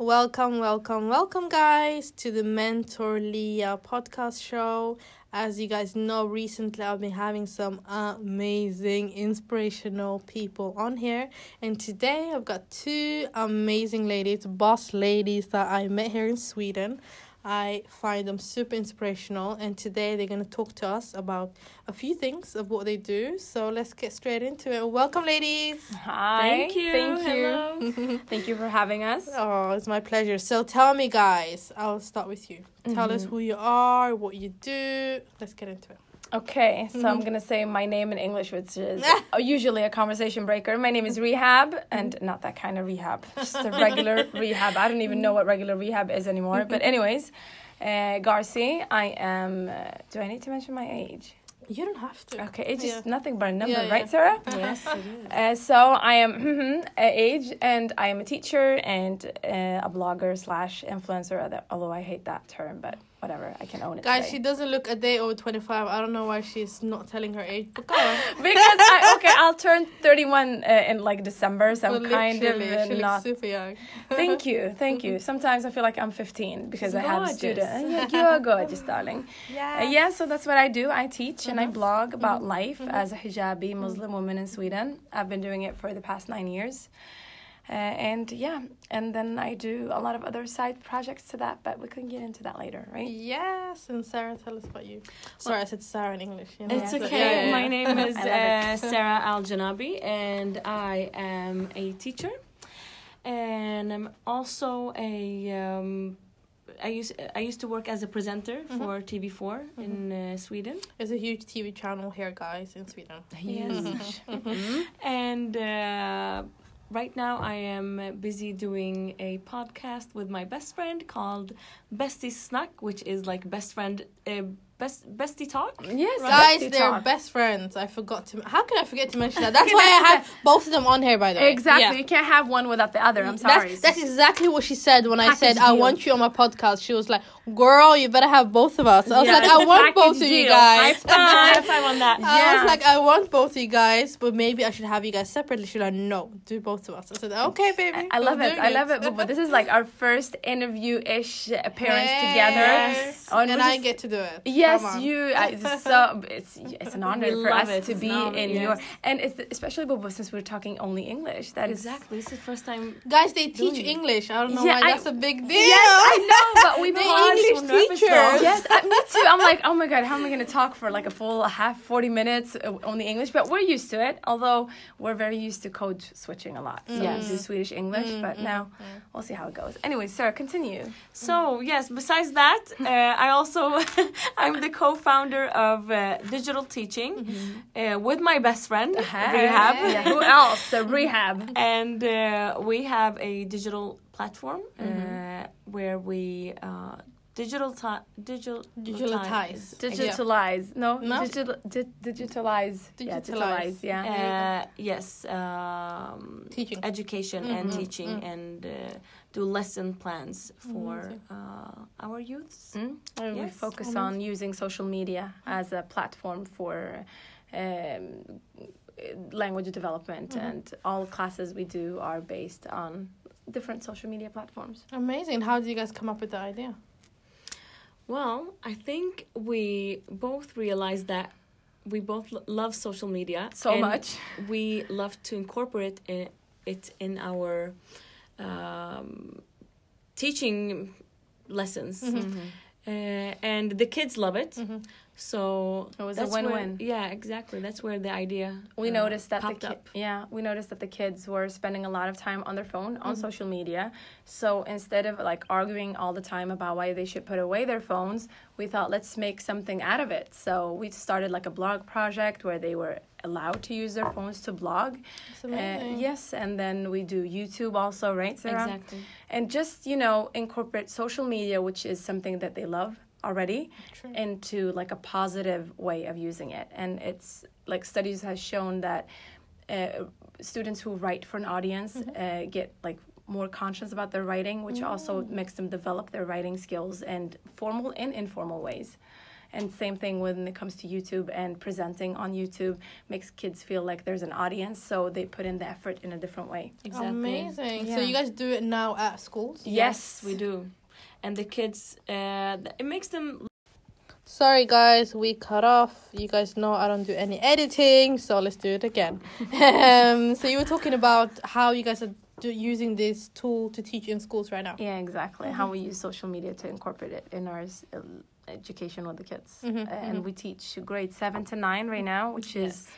Welcome, welcome, welcome, guys, to the Mentor Liiyah podcast show. As you guys know, recently I've been having some amazing, inspirational people on here, and today I've got two amazing ladies, boss ladies that I met here in Sweden. I find them super inspirational, and today they're going to talk to us about a few things of what they do. So let's get straight into it. Welcome, ladies. Hi. Thank you. Thank you. Hello. Thank you for having us. Oh, it's my pleasure. So tell me, guys, I'll start with you. Tell us mm-hmm. who you are, what you do. Let's get into it. Okay, so I'm gonna say my name in English, which is usually a conversation breaker. My name is Rihab, and not that kind of rehab, just a regular rehab. I don't even know what regular rehab is anymore. But anyways, uh, Garci, I am. Uh, do I need to mention my age? You don't have to. Okay, age is Yeah. nothing but a number, Yeah, yeah. right, Sarah? Yes, it is. Uh, so I am mhm, uh, age, and I am a teacher and uh, a blogger slash influencer. Although I hate that term, but whatever, I can own it. Guys, today. she doesn't look a day over 25. I don't know why she's not telling her age, but go on. because I, okay, I'll turn 31 uh, in like December, so I'm kind of uh, not. super young. Thank you, thank you. Sometimes I feel like I'm 15 because I have a gorgeous. student. Yeah, you are gorgeous, darling. Uh, yeah, so that's what I do. I teach and I blog about life as a hijabi Muslim woman in Sweden. I've been doing it for the past nine years. Uh, and yeah, and then I do a lot of other side projects to that, but we can get into that later, right? Yes, and Sarah, tell us about you. Sorry, I said Sarah in English. You know? It's okay. yeah, yeah, My name is uh, Sarah Al Janabi, and I am a teacher, and I'm also a. Um, I used I used to work as a presenter for TV4 in uh, Sweden. There's a huge TV channel here, guys, in Sweden. Yes. And uh, right now I am busy doing a podcast with my best friend called Bestie Snack, which is like best friend, uh, best bestie talk. Yes, Guys, bestie they're talk. best friends. I forgot to. How can I forget to mention that? That's why I have both of them on here, by the way. Exactly. Yeah. You can't have one without the other. I'm sorry. That's, that's exactly what she said when I said Package I want you on my podcast. She was like, "Girl, you better have both of us." I was Yeah, like, "I want both of you guys." High five on that. I Yeah. was like, "I want both of you guys, but maybe I should have you guys separately." She's like, "No, do both of us." I said, "Okay, baby." I love I'm it. doing I love it. But, but this is like our first interview-ish appearance Hey. together. Yes. Oh, and I get to do it. Yes, you. I, it's so it's it's an honor for us it. to It's be an in yes. your and it's especially Bobo since we're talking only English. That is Exactly. This is the first time. Guys, they teach English. I don't know Yeah, why I- that's a big deal. Yes, I know, but we The paused. English so nervous Yes, I, me too. I'm like, oh my god, how am I going to talk for like a full half, 40 minutes uh, only English? But we're used to it, although we're very used to code switching a lot. So Yes. we do Swedish English, but now we'll see how it goes. Anyway, Sarah, continue. So yes, besides that, uh, I also I'm the co-founder of uh, Digital Teaching uh, with my best friend Rihab, Yeah, who else? The rehab. and uh, we have a digital platform uh, where we uh, digital ti- digital Digitalize. Digitalize. No, No? Digital, di- digitalize. Yeah, Digitalize. digitalize. Yeah. Uh, yes, um, Teaching. education and teaching, and uh, do lesson plans for uh, our youths. Mm. And we focus on using social media as a platform for um, language development, and all classes we do are based on different social media platforms. Amazing. How did you guys come up with the idea? Well, I think we both realized that we both lo- love social media So much. We love to incorporate it, it in our um, teaching lessons, Mm-hmm. uh, and the kids love it. So It was a that's where- win-win. yeah, exactly. That's where the idea We uh, noticed that the ki- up. yeah we noticed that the kids were spending a lot of time on their phone on Mm-hmm. social media. So instead of like arguing all the time about why they should put away their phones, we thought let's make something out of it. So we started like a blog project where they were allowed to use their phones to blog. Uh, yes, and then we do YouTube also, right? Sarah? Exactly. And just you know incorporate social media, which is something that they love already True. into like a positive way of using it and it's like studies has shown that uh, students who write for an audience uh, get like more conscious about their writing which also makes them develop their writing skills and formal and informal ways and same thing when it comes to youtube and presenting on youtube makes kids feel like there's an audience so they put in the effort in a different way Exactly. Amazing. So you guys do it now at schools? Yes, we do. And the kids, uh, it makes them Sorry guys, we cut off. You guys know I don't do any editing, so let's do it again. um, so you were talking about how you guys are do, using this tool to teach in schools right now. yeah exactly how we use social media to incorporate it in our uh, education with the kids Mhm, Uh, and we teach grade 7 to 9 right now which is Yes.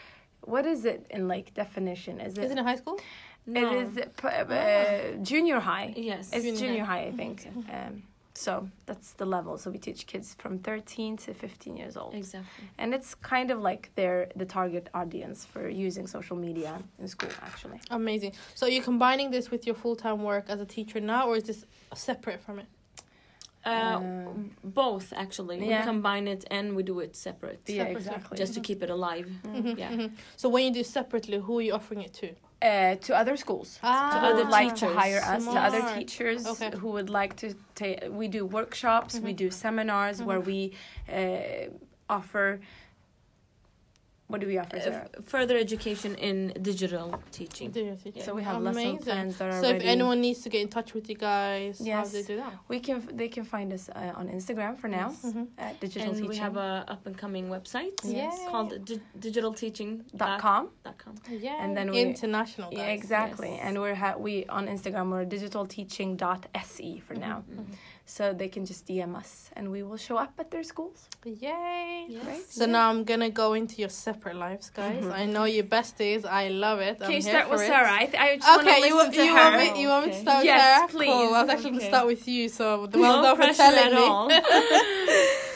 what is it in like definition is it Is it in high school? no. It is uh, junior high. Yes. It's Junior junior, high. high, I think. Um, so that's the level. So we teach kids from 13 to 15 years old, Exactly. and it's kind of like they're the target audience for using social media in school. Actually, Amazing. So you're combining this with your full time work as a teacher now, or is this separate from it? Uh, Um, both actually. yeah. We combine it and we do it separate. yeah, Separate. exactly. Just to keep it alive. Mhm, Yeah. mhm. So when you do separately, who are you offering it to? Uh, to other schools. Ah, who other would like to hire us, to other teachers Okay. who would like to take. We do workshops, we Mhm. do seminars where we uh, offer. What do we offer? Uh, Sarah? f- further education in digital teaching. Do your teaching. So we have lesson plans that are So if anyone needs to get in touch with you guys, how do they do that? we can they can find us uh, on Instagram for now Yes. Mhm. at digital And teaching. we have a up and coming website Yes. called di- digitalteaching.com. dot com. Yeah, And then we- international guys. Yeah, exactly. yes. And we're ha- we on Instagram we're digitalteaching.se for now, Mhm. So they can just DM us and we will show up at their schools. Yay! Yes. So now I'm gonna go into your separate lives, mm-hmm. guys. I know your besties. I love it. I'm Okay, here start with it. Sarah. I, th- I just want to Okay, listen you, want, to you, her. want me, you want me to Okay. start with Yes, Sarah? please. Cool. I was actually going to start with you, so well no done for telling at me. all.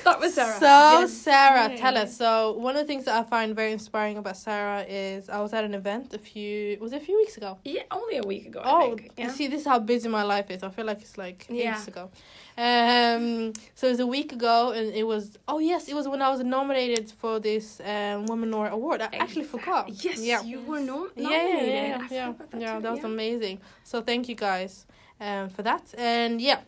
Start with Sarah. So, Yes. Sarah, Yay. tell us. So, one of the things that I find very inspiring about Sarah is I was at an event a few, was it a few weeks ago? Yeah, only a week ago. I Oh, think. Yeah. you see, this is how busy my life is. I feel like it's like Yeah. ages ago. Um, so it was a week ago, and it was oh yes, it was when I was nominated for this um, Womanor Award. I actually forgot. Yes, Yeah. you were no- Yeah, nominated. yeah, yeah, forgot yeah, that yeah. That was yeah. amazing. So thank you guys um, for that. And yeah,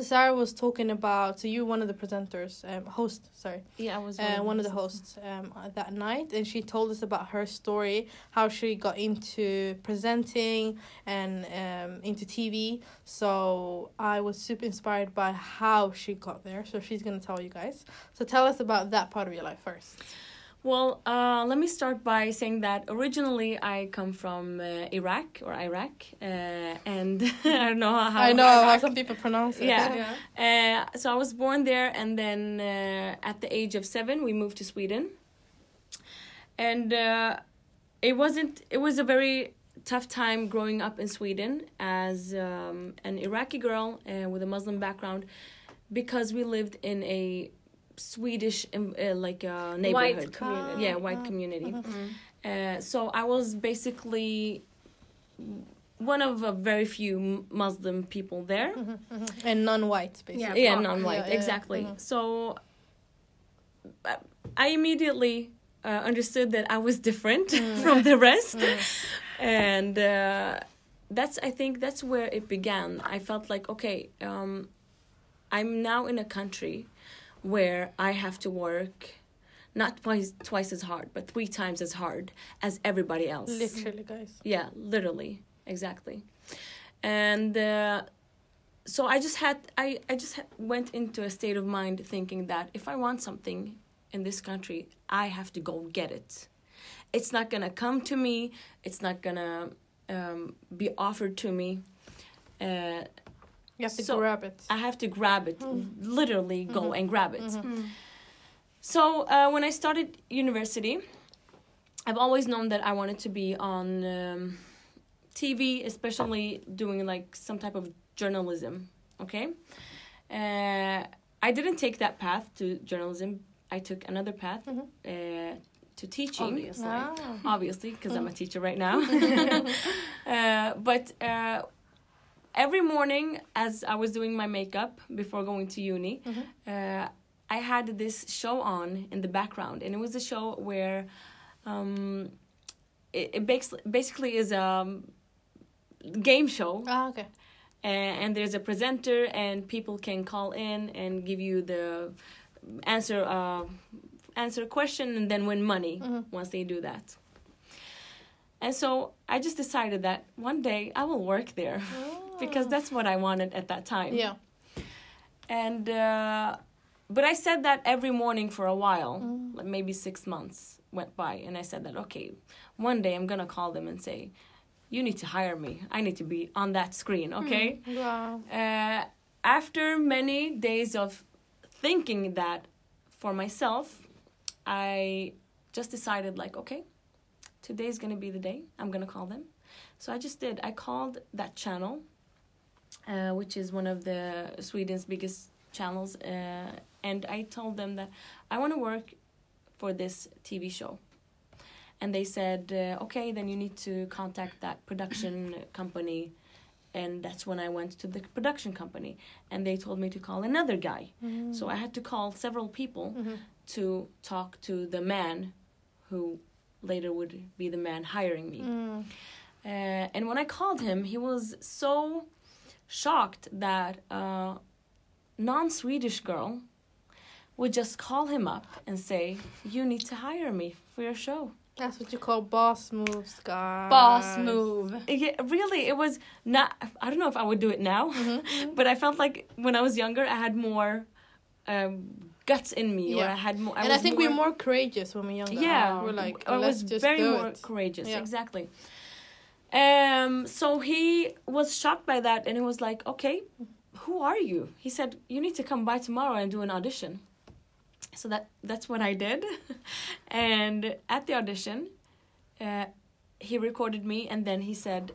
Sarah was talking about. So you were one of the presenters, um, host. Sorry, Yeah, I was uh, one of the hosts um, that night, and she told us about her story, how she got into presenting and um, into TV. So I was super inspired by how she got there. So she's gonna tell you guys. So tell us about that part of your life first. Well, uh, let me start by saying that originally I come from uh, Iraq or Iraq, uh, and I don't know how I know how some people pronounce it. Yeah. Uh, so I was born there, and then uh, at the age of seven, we moved to Sweden. And uh, it wasn't. It was a very tough time growing up in Sweden as um, an Iraqi girl uh, with a Muslim background, because we lived in a Swedish um, uh, like uh, neighborhood. White community. Yeah, white community. Uh, so I was basically one of a very few Muslim people there. Mhm, mhm. And non-white, basically. Yeah, Oh, non-white, yeah, yeah, exactly. mhm. So uh, I immediately uh, understood that I was different from the rest, and uh, that's I think that's where it began. I felt like okay, um, I'm now in a country where I have to work. Not twice, twice as hard, but three times as hard as everybody else. Literally, guys. Yeah, literally, exactly. And uh, so I just had I I just went into a state of mind thinking that if I want something in this country, I have to go get it. It's not gonna come to me. It's not gonna um, be offered to me. Uh, You have to So- grab it. I have to grab it, literally go Mhm. and grab it. Mhm. So uh, when I started university, I've always known that I wanted to be on um, TV, especially doing like some type of journalism. Okay, uh, I didn't take that path to journalism. I took another path Mhm. uh, to teaching Obviously. Ah. obviously because i'm a teacher right now uh, but uh, every morning as i was doing my makeup before going to uni Mhm. uh, i had this show on in the background and it was a show where um, it, it bas- basically is a game show Ah, okay. and there's a presenter and people can call in and give you the answer uh, answer a question and then win money Mhm. once they do that. And so I just decided that one day I will work there because that's what I wanted at that time. yeah. And uh, but I said that every morning for a while, Mm. like maybe six months went by, and I said that okay, one day I'm gonna call them and say, you need to hire me. I need to be on that screen, okay? Wow. Uh, after many days of thinking that for myself, I just decided like, okay, today's gonna be the day. I'm gonna call them. So I just did. I called that channel, uh, which is one of the Sweden's biggest channels, uh, and I told them that I want to work for this TV show. And they said, uh, okay, then you need to contact that production company and that's when I went to the production company and they told me to call another guy. Mm. So I had to call several people Mhm. to talk to the man who later would be the man hiring me. Mm. Uh, and when I called him, he was so shocked that a non Swedish girl would just call him up and say, You need to hire me for your show. That's what you call boss moves, guys. Boss move. Yeah, really, it was not. I don't know if I would do it now, Mm-hmm. but I felt like when I was younger, I had more um, guts in me, or Yeah. I had more. and I think we're more courageous when we're younger. Yeah, we're like, I was very more it. courageous. Yeah. Exactly. Um. So he was shocked by that, and he was like, "Okay, who are you?" He said, "You need to come by tomorrow and do an audition." So that that's what I did, and at the audition, uh, he recorded me, and then he said,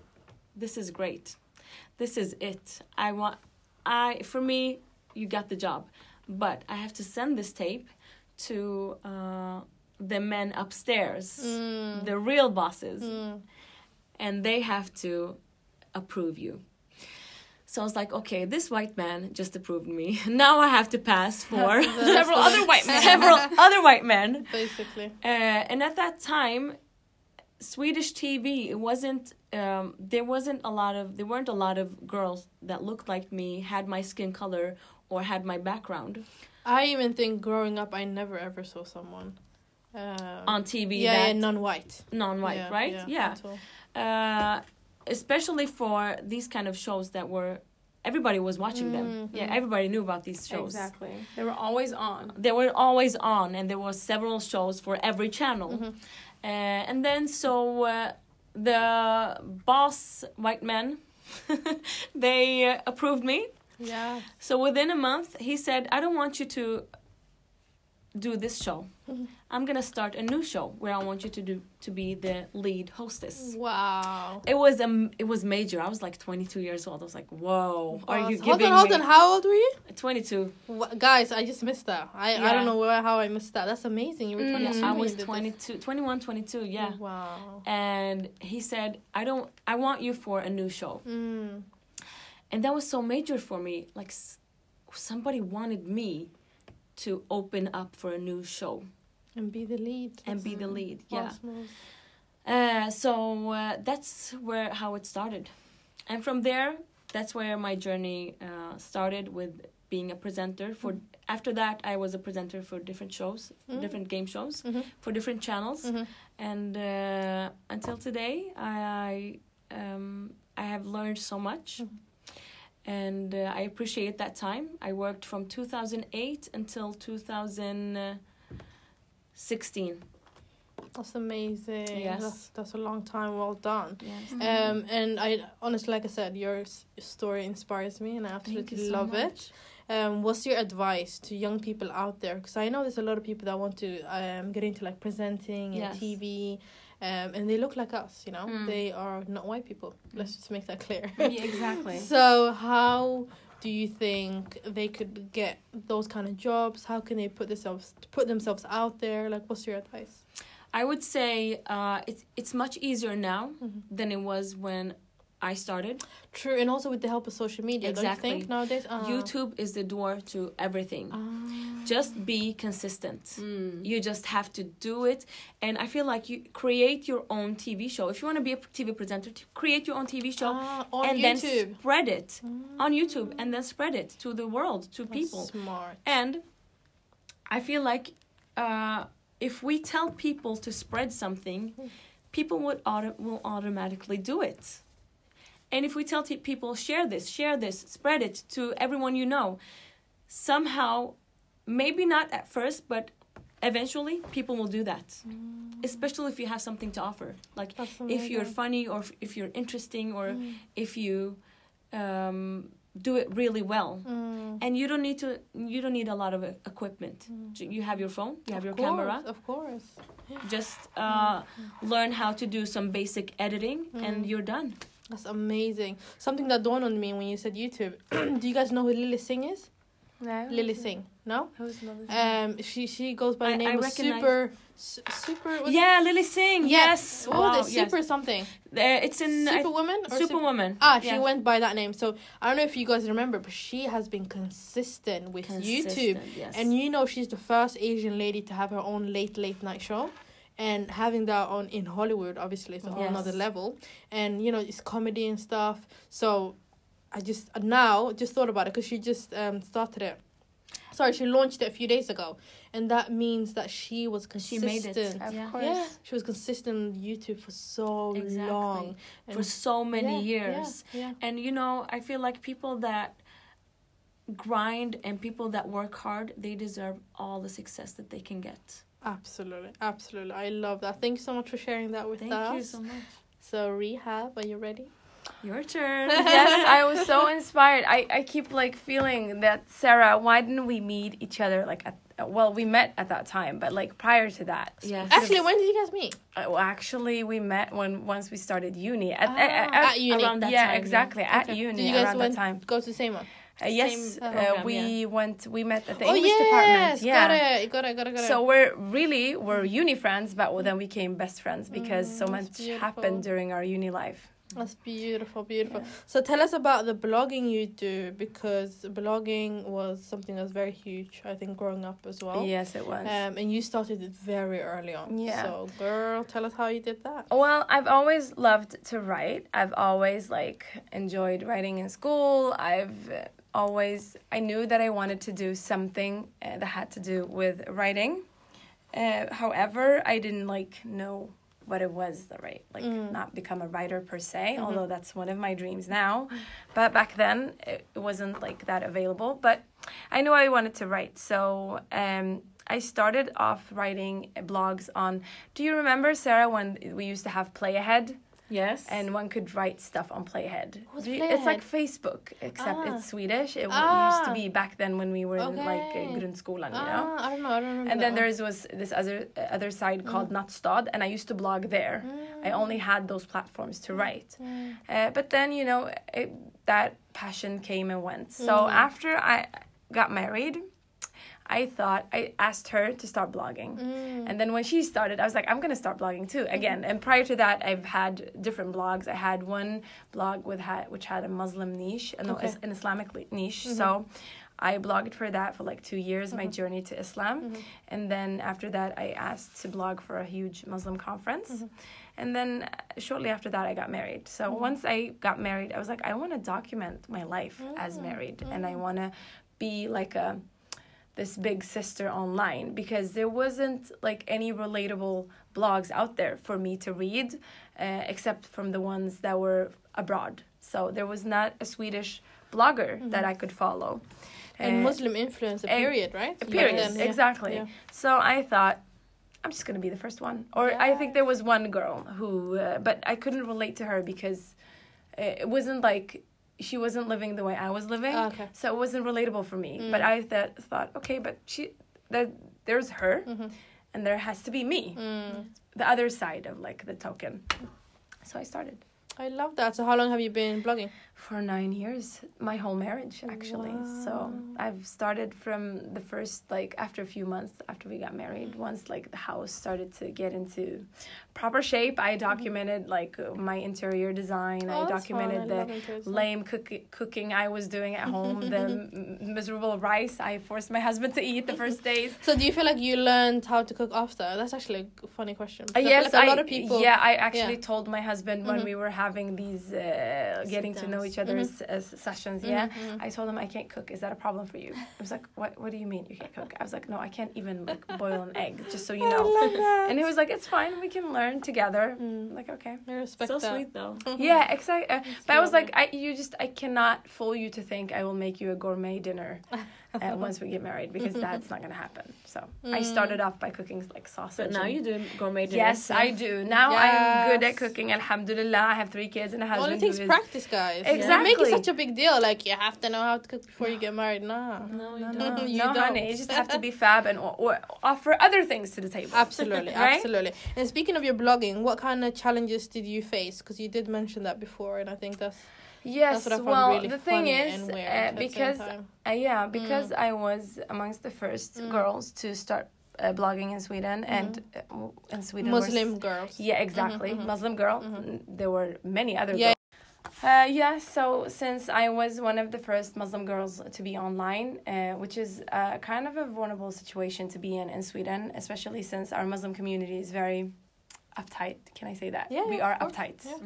"This is great. This is it. I want. I for me, you got the job, but I have to send this tape to uh, the men upstairs, Mm. the real bosses, Mm. And they have to approve you." So I was like, okay, this white man just approved me. Now I have to pass for Several other white men. several other white men. Basically. Uh, and at that time, Swedish TV, it wasn't. Um, there wasn't a lot of. There weren't a lot of girls that looked like me, had my skin color, or had my background I even think growing up, I never ever saw someone. Uh, on TV. yeah, that yeah, non-white. non-white, Yeah, right? Yeah. at all. Uh, especially for these kind of shows that were, everybody was watching them. Mhm. Yeah, everybody knew about these shows. Exactly. They were always on. They were always on, and there were several shows for every channel. Mhm. Uh, and then so uh, the boss white men, they uh, approved me. Yeah. So within a month, he said, "I don't want you to do this show. Mhm. I'm gonna start a new show where I want you to do to be the lead hostess." Wow. It was um, it was major. I was like 22 years old. I was like, "Whoa, are you Hold giving on, hold on. How old were you? 22?" Wha guys, I just missed that. I, I don't know where, how I missed that. That's amazing. You were Mm. 22. I was you did 22, 21, 22. Yeah. Wow. And he said, "I don't. I want you for a new show." Mm. and that was so major for me like somebody wanted me to open up for a new show And be the lead. and be the Mm. lead yeah uh, so uh, that's where how it started and from there that's where my journey uh, started with being a presenter for after that i was a presenter for different shows Mm. different game shows Mhm. for different channels Mhm. and uh, until today i um, i have learned so much Mhm. And uh, i appreciate that time i worked from 2008 until 2016 That's amazing. Yes. That's, that's a long time. Well done. yes Um, and I honestly, like I said, your s- story inspires me, and I absolutely so love it. Um, what's your advice to young people out there? Because I know there's a lot of people that want to um, get into like presenting and Yes. TV, um, and they look like us. You know, Mm. they are not white people. Let's just make that clear. Yeah, exactly. so how do you think they could get those kind of jobs? How can they put themselves put themselves out there? Like, what's your advice? I would say uh, it's it's much easier now Mhm. than it was when I started. True, and also with the help of social media, don't you Exactly. think nowadays? Uh, YouTube is the door to everything. Ah. Just be consistent. Mm. You just have to do it, and I feel like you create your own TV show. If you want to be a TV presenter, create your own TV show on and then spread it Mm. on YouTube, and then spread it to the world, to That's people. Smart. And I feel like uh, if we tell people to spread something, people would auto- will automatically do it. And if we tell t- people share this, share this, spread it to everyone you know, somehow, maybe not at first, but eventually people will do that. Especially if you have something to offer, like if you're funny or if, if you're interesting or if you um, do it really well. Mm. and you don't need to you don't need a lot of uh, equipment. J- you have your phone you have your Of course, camera. Of course. just uh, learn how to do some basic editing and you're done That's amazing. Something that dawned on me when you said YouTube. Do you guys know who Lilly Singh is? No. Lilly Singh. No? Who's? Um, she she goes by the name I of recognize- Super Su- Super. yeah lilly singh Yeah. yes What wow, was it? yes. Super something. Uh, it's in Superwoman. or Super- superwoman Ah, she Yeah. went by that name. So I don't know if you guys remember, but she has been consistent with YouTube. Yes. And you know she's the first Asian lady to have her own late late night show. And having that on in Hollywood, obviously, it's a whole Yes. another level. And you know, it's comedy and stuff. So I just now just thought about it because she just um started it. Sorry, she launched it a few days ago, and that means that she was consistent she made it Of yeah. course. Yeah, she was consistent on YouTube for so Exactly. long. for so many Yeah, years Yeah, yeah. and you know i feel like people that grind and people that work hard they deserve all the success that they can get Absolutely, absolutely. I love that. Thank you so much for sharing that with thank us. Thank you so much So, Rihab, are you ready? your turn yes, I was so inspired. I, I keep like feeling that Sarah, why didn't we meet each other like at uh, well, we met at that time, but like prior to that. yes Actually, when did you guys meet? Uh, well, actually, we met when once we started uni. At, Ah, at, at uni. around that yeah, time, yeah. exactly at Okay. uni Did you guys around went that time. go to the same one? Uh, yes, uh, program, we went. We met at the oh English yes, department. Yeah. got it, got it, got it, got it. So we're really we're uni friends, but well, then we became best friends because so Mm, much beautiful. happened during our uni life. That's beautiful, beautiful. Yeah. So tell us about the blogging you do because blogging was something that's very huge. I think growing up as well. Yes, it was. Um, and you started it very early on. Yeah. So, girl, tell us how you did that. Well, I've always loved to write. I've always like enjoyed writing in school. I've uh, always I knew that I wanted to do something uh, that had to do with writing. Uh, however, I didn't like know what it was the right like Mm. not become a writer per se Mhm. although that's one of my dreams now but back then it wasn't like that available but i knew i wanted to write so um I started off writing blogs on. Do you remember Sarah when we used to have Playahead yes and one could write stuff on Playahead. What's Do you- Play It's like Facebook except Ah. it's Swedish. It w- used Ah. to be back then when we were in like uh, grundskolan, you know. Ah, I don't know. I don't remember. And then there was this other uh, other side called Nattstad, and I used to blog there. I only had those platforms to write. Mm. Uh, but then you know it, that passion came and went. So Mm. after I got married, I thought I asked her to start blogging. Mm. And then when she started, I was like, I'm gonna start blogging too mm-hmm. again. And prior to that, I've had different blogs. I had one blog with had which had a Muslim niche, no, Okay. an Islamic niche. Mm-hmm. So I blogged for that for like two years, my mm-hmm. journey to Islam. And then after that, I asked to blog for a huge Muslim conference. And then uh, shortly after that, I got married. So once I got married, I was like, I want to document my life as married, and I want to be like a this big sister online because there wasn't like any relatable blogs out there for me to read uh, except from the ones that were abroad so there was not a swedish blogger that i could follow and Uh, Muslim influence eh, period, right? a period yeah. exactly Yeah. so i thought i'm just gonna be the first one or i think there was one girl who uh, but i couldn't relate to her because uh, it wasn't like she wasn't living the way i was living Ah, okay. so it wasn't relatable for me Mm. but i th- thought okay but she that there's her Mhm. and there has to be me Mm. the other side of like the token so i started I love that. So, how long have you been blogging? for nine years my whole marriage actually so i've started from the first like after a few months after we got married once like the house started to get into proper shape i documented like my interior design Oh, i documented fun. The lame cook- cooking i was doing at home the m- miserable rice i forced my husband to eat the first days So, do you feel like you learned how to cook after? That's actually a funny question. Uh, yes, like a I, lot of people. yeah, I actually yeah. told my husband when Mhm. we were having these uh, getting to know Sit-downs. each other's uh, s- sessions. Yeah, Mhm. I told him I can't cook. Is that a problem for you? I was like, what? What do you mean you can't cook? I was like, no, I can't even like boil an egg. Just so you I know. love that. And he was like, it's fine. We can learn together. Mm. Like, okay. I respect so that. sweet though. Yeah, exactly. Uh, but I was like, I you just I cannot fool you to think I will make you a gourmet dinner uh, once we get married because that's not gonna happen. So I Mm. started off by cooking like sausage. But now you do gourmet dinners. Yes, I do. Now I'm good at Yes. cooking. Alhamdulillah, I have three kids and a husband. Only husband. takes who is- practice, guys. Exactly. You make Exactly. it such a big deal. Like you have to know how to cook before you get married. Nah. No, you No, don't. no, You no, don't. honey. You just have to be fab and or, or offer other things to the table. Absolutely, Right? absolutely. And speaking of your blogging, what kind of challenges did you face? Because you did mention that before, and I think that's Yes. that's what I found well, really the thing is, uh, at the same because uh, yeah, because I was amongst the first Mm. girls to start uh, blogging in Sweden, and uh, in Sweden Muslim girls. Yeah, exactly. mhm. Muslim girl. Mhm. There were many other Yeah. girls. Uh, yeah, so since I was one of the first Muslim girls to be online, uh, which is uh, kind of a vulnerable situation to be in in Sweden, especially since our Muslim community is very uptight. Can I say that? Yeah, we are uptight. Yeah.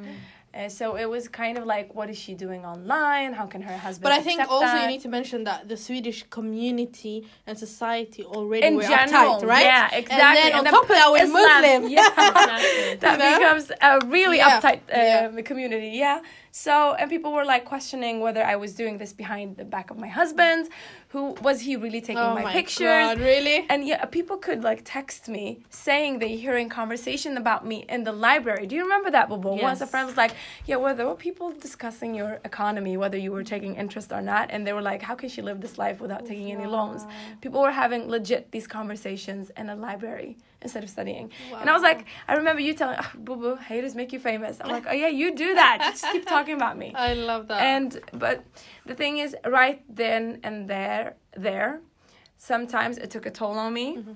Uh, so it was kind of like, what is she doing online? How can her husband? But I think also that? you need to mention that the Swedish community and society already in were general, uptight, right? Yeah, exactly. And then on top of that, we're Islam, Muslim. Yeah, Exactly. that You know? becomes a really Yeah, uptight uh, yeah. community. Yeah. So and people were like questioning whether I was doing this behind the back of my husband. Who was he really taking oh my, my pictures? God, really? And yeah, people could like text me saying they're hearing conversation about me in the library. Do you remember that, Bobo? Once a Yes. friend was like, "Yeah, well, there were people discussing your economy, whether you were taking interest or not," and they were like, "How can she live this life without taking any loans?" People were having legit these conversations in a library instead of studying. And I was like, I remember you telling, oh, "Boo boo, haters make you famous." I'm like, "Oh yeah, you do that. Just keep talking about me." I love that. And but the thing is, right then and there, there, sometimes it took a toll on me. Mm-hmm.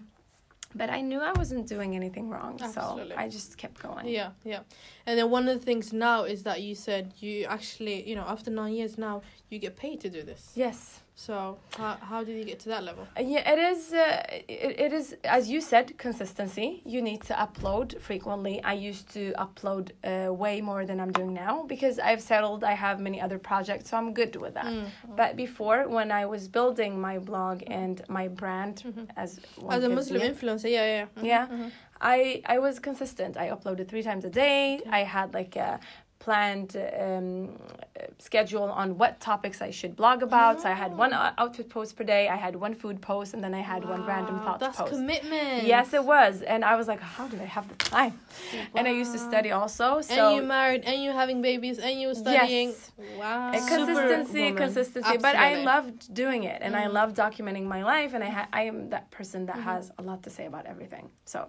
But I knew I wasn't doing anything wrong, Absolutely. so I just kept going. Yeah, yeah. And then one of the things now is that you said you actually, you know, after nine years now, you get paid to do this. Yes. So how, how did you get to that level? Uh, Yeah, it is. Uh, it, it is as you said, consistency. You need to upload frequently. I used to upload uh, way more than I'm doing now because I've settled. I have many other projects, so I'm good with that. Mm. But before, when I was building my blog and my brand as one As a Muslim see, influencer, yeah, yeah. Mhm, Yeah. mhm. I I was consistent. I uploaded three times a day. I had like a planned um, uh, schedule on what topics I should blog about. So I had one outfit post per day. I had one food post, and then I had one random Wow, thoughts That's post. commitment. Yes, it was, and I was like, how did I have the time? And I used to study also. So and you married, and you having babies, and you studying. Yes. Wow. Uh, consistency, woman. consistency. But I loved doing it, and I Mm. love documenting my life, and I ha- I am that person that Mhm. has a lot to say about everything. So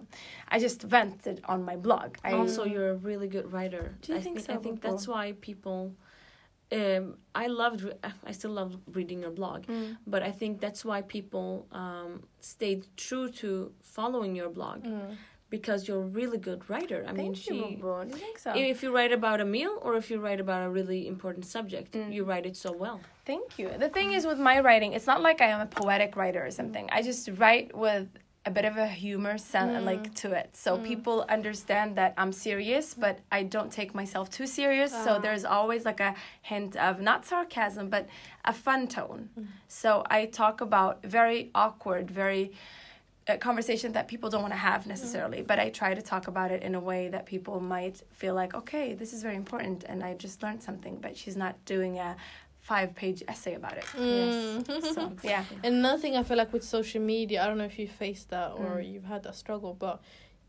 I just vented on my blog. I also, you're a really good writer. Do you I think think, so, I think that's why people. Um, I loved. I still love reading your blog, Mm. but I think that's why people um, stayed true to following your blog Mm. because you're a really good writer. I mean, Thank you, she. You think so? If you write about a meal or if you write about a really important subject, Mm. you write it so well. Thank you. The thing is with my writing, it's not like I am a poetic writer or something. I just write with a bit of a humor Mm. like to it. So people understand that I'm serious, but I don't take myself too serious. Ah. So there's always like a hint of not sarcasm, but a fun tone. So I talk about very awkward, very uh, conversation that people don't want to have necessarily, but I try to talk about it in a way that people might feel like, okay, this is very important, and I just learned something. But she's not doing a five-page essay about it. Mm. So yeah, And another thing I feel like with social media, I don't know if you faced that or Mm. you've had that struggle, but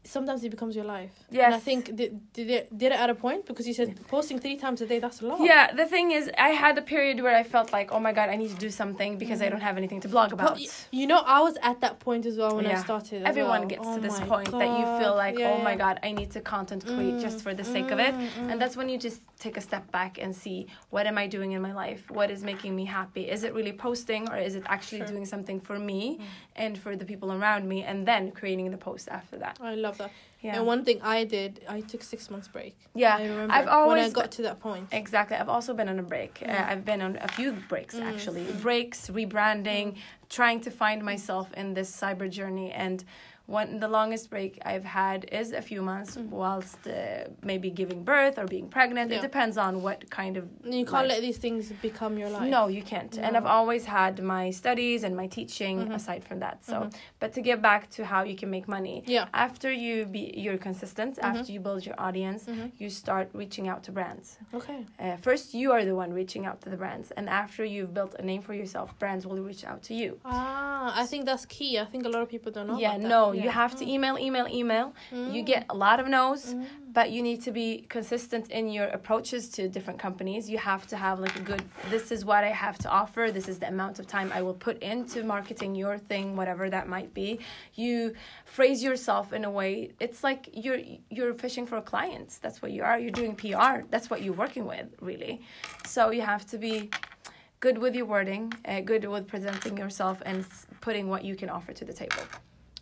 sometimes it becomes your life. yes. And I think did did it did it at a point because you said posting three times a day. That's a lot. Yeah, the thing is, I had a period where I felt like, oh my god, I need to do something because I don't have anything to blog about. y- you know, I was at that point as well when I started. as Everyone well. gets Oh to this my point that you feel like, Yeah, oh my god, I need to content create just for the sake of it. Mm, mm, And that's when you just take a step back and see what am I doing in my life? What is making me happy? Is it really posting or is it actually Sure. doing something for me Mm. and for the people around me and then creating the post after that? I love that. Yeah. And one thing I did, I took six months break. yeah. I remember I've when I always got to that point. Exactly. I've also been on a break. Mm. Uh, I've been on a few breaks Mm, actually. mm. Breaks, rebranding, trying to find myself in this cyber journey. And one the longest break I've had is a few months whilst uh, maybe giving birth or being pregnant. Yeah. It depends on what kind of You can't life. let these things become your life. No, you can't. And I've always had my studies and my teaching Mhm. aside from that. So, Mhm. but to get back to how you can make money, Yeah. after you be you're consistent, Mhm. after you build your audience, Mhm. you start reaching out to brands. Okay. Uh, first, you are the one reaching out to the brands, and after you've built a name for yourself, brands will reach out to you. Ah, I think that's key. I think a lot of people don't know. yeah, about no, you Yeah. have to email, email, email. You Mm. get a lot of no's. Mm. but you need to be consistent in your approaches to different companies you have to have like a good this is what i have to offer this is the amount of time i will put into marketing your thing whatever that might be you phrase yourself in a way it's like you're you're fishing for clients that's what you are you're doing pr that's what you're working with really so you have to be good with your wording uh, good with presenting yourself and putting what you can offer to the table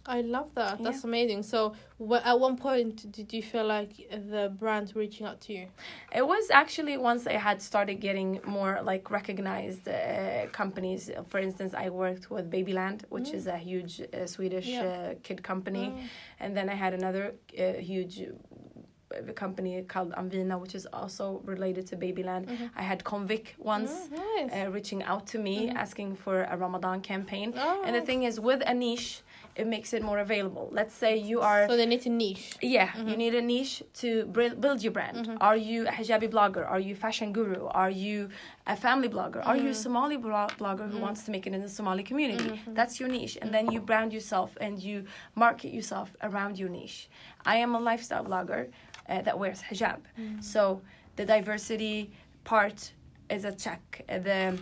I love that. Yeah. That's amazing. So, wh- at one point, did you feel like the brands reaching out to you? It was actually once I had started getting more like recognized uh, companies. For instance, I worked with Babyland, which is a huge uh, Swedish Yeah. uh, kid company, Mm. and then I had another uh, huge uh, company called Amvina, which is also related to Babyland. Mhm. I had Convic once. Mm, nice. Uh, reaching out to me Mhm. asking for a Ramadan campaign. oh. And the thing is, with a niche, it makes it more available. Let's say you are so they need a niche. yeah, Mhm. you need a niche to build your brand. Mhm. Are you a hijabi blogger? Are you fashion guru? Are you a family blogger? Are you a Mhm. Somali blo- blogger who Mhm. wants to make it in the Somali community? Mhm. That's your niche, and then you brand yourself and you market yourself around your niche. I am a lifestyle blogger uh, that wears hijab, so the diversity part is a check. The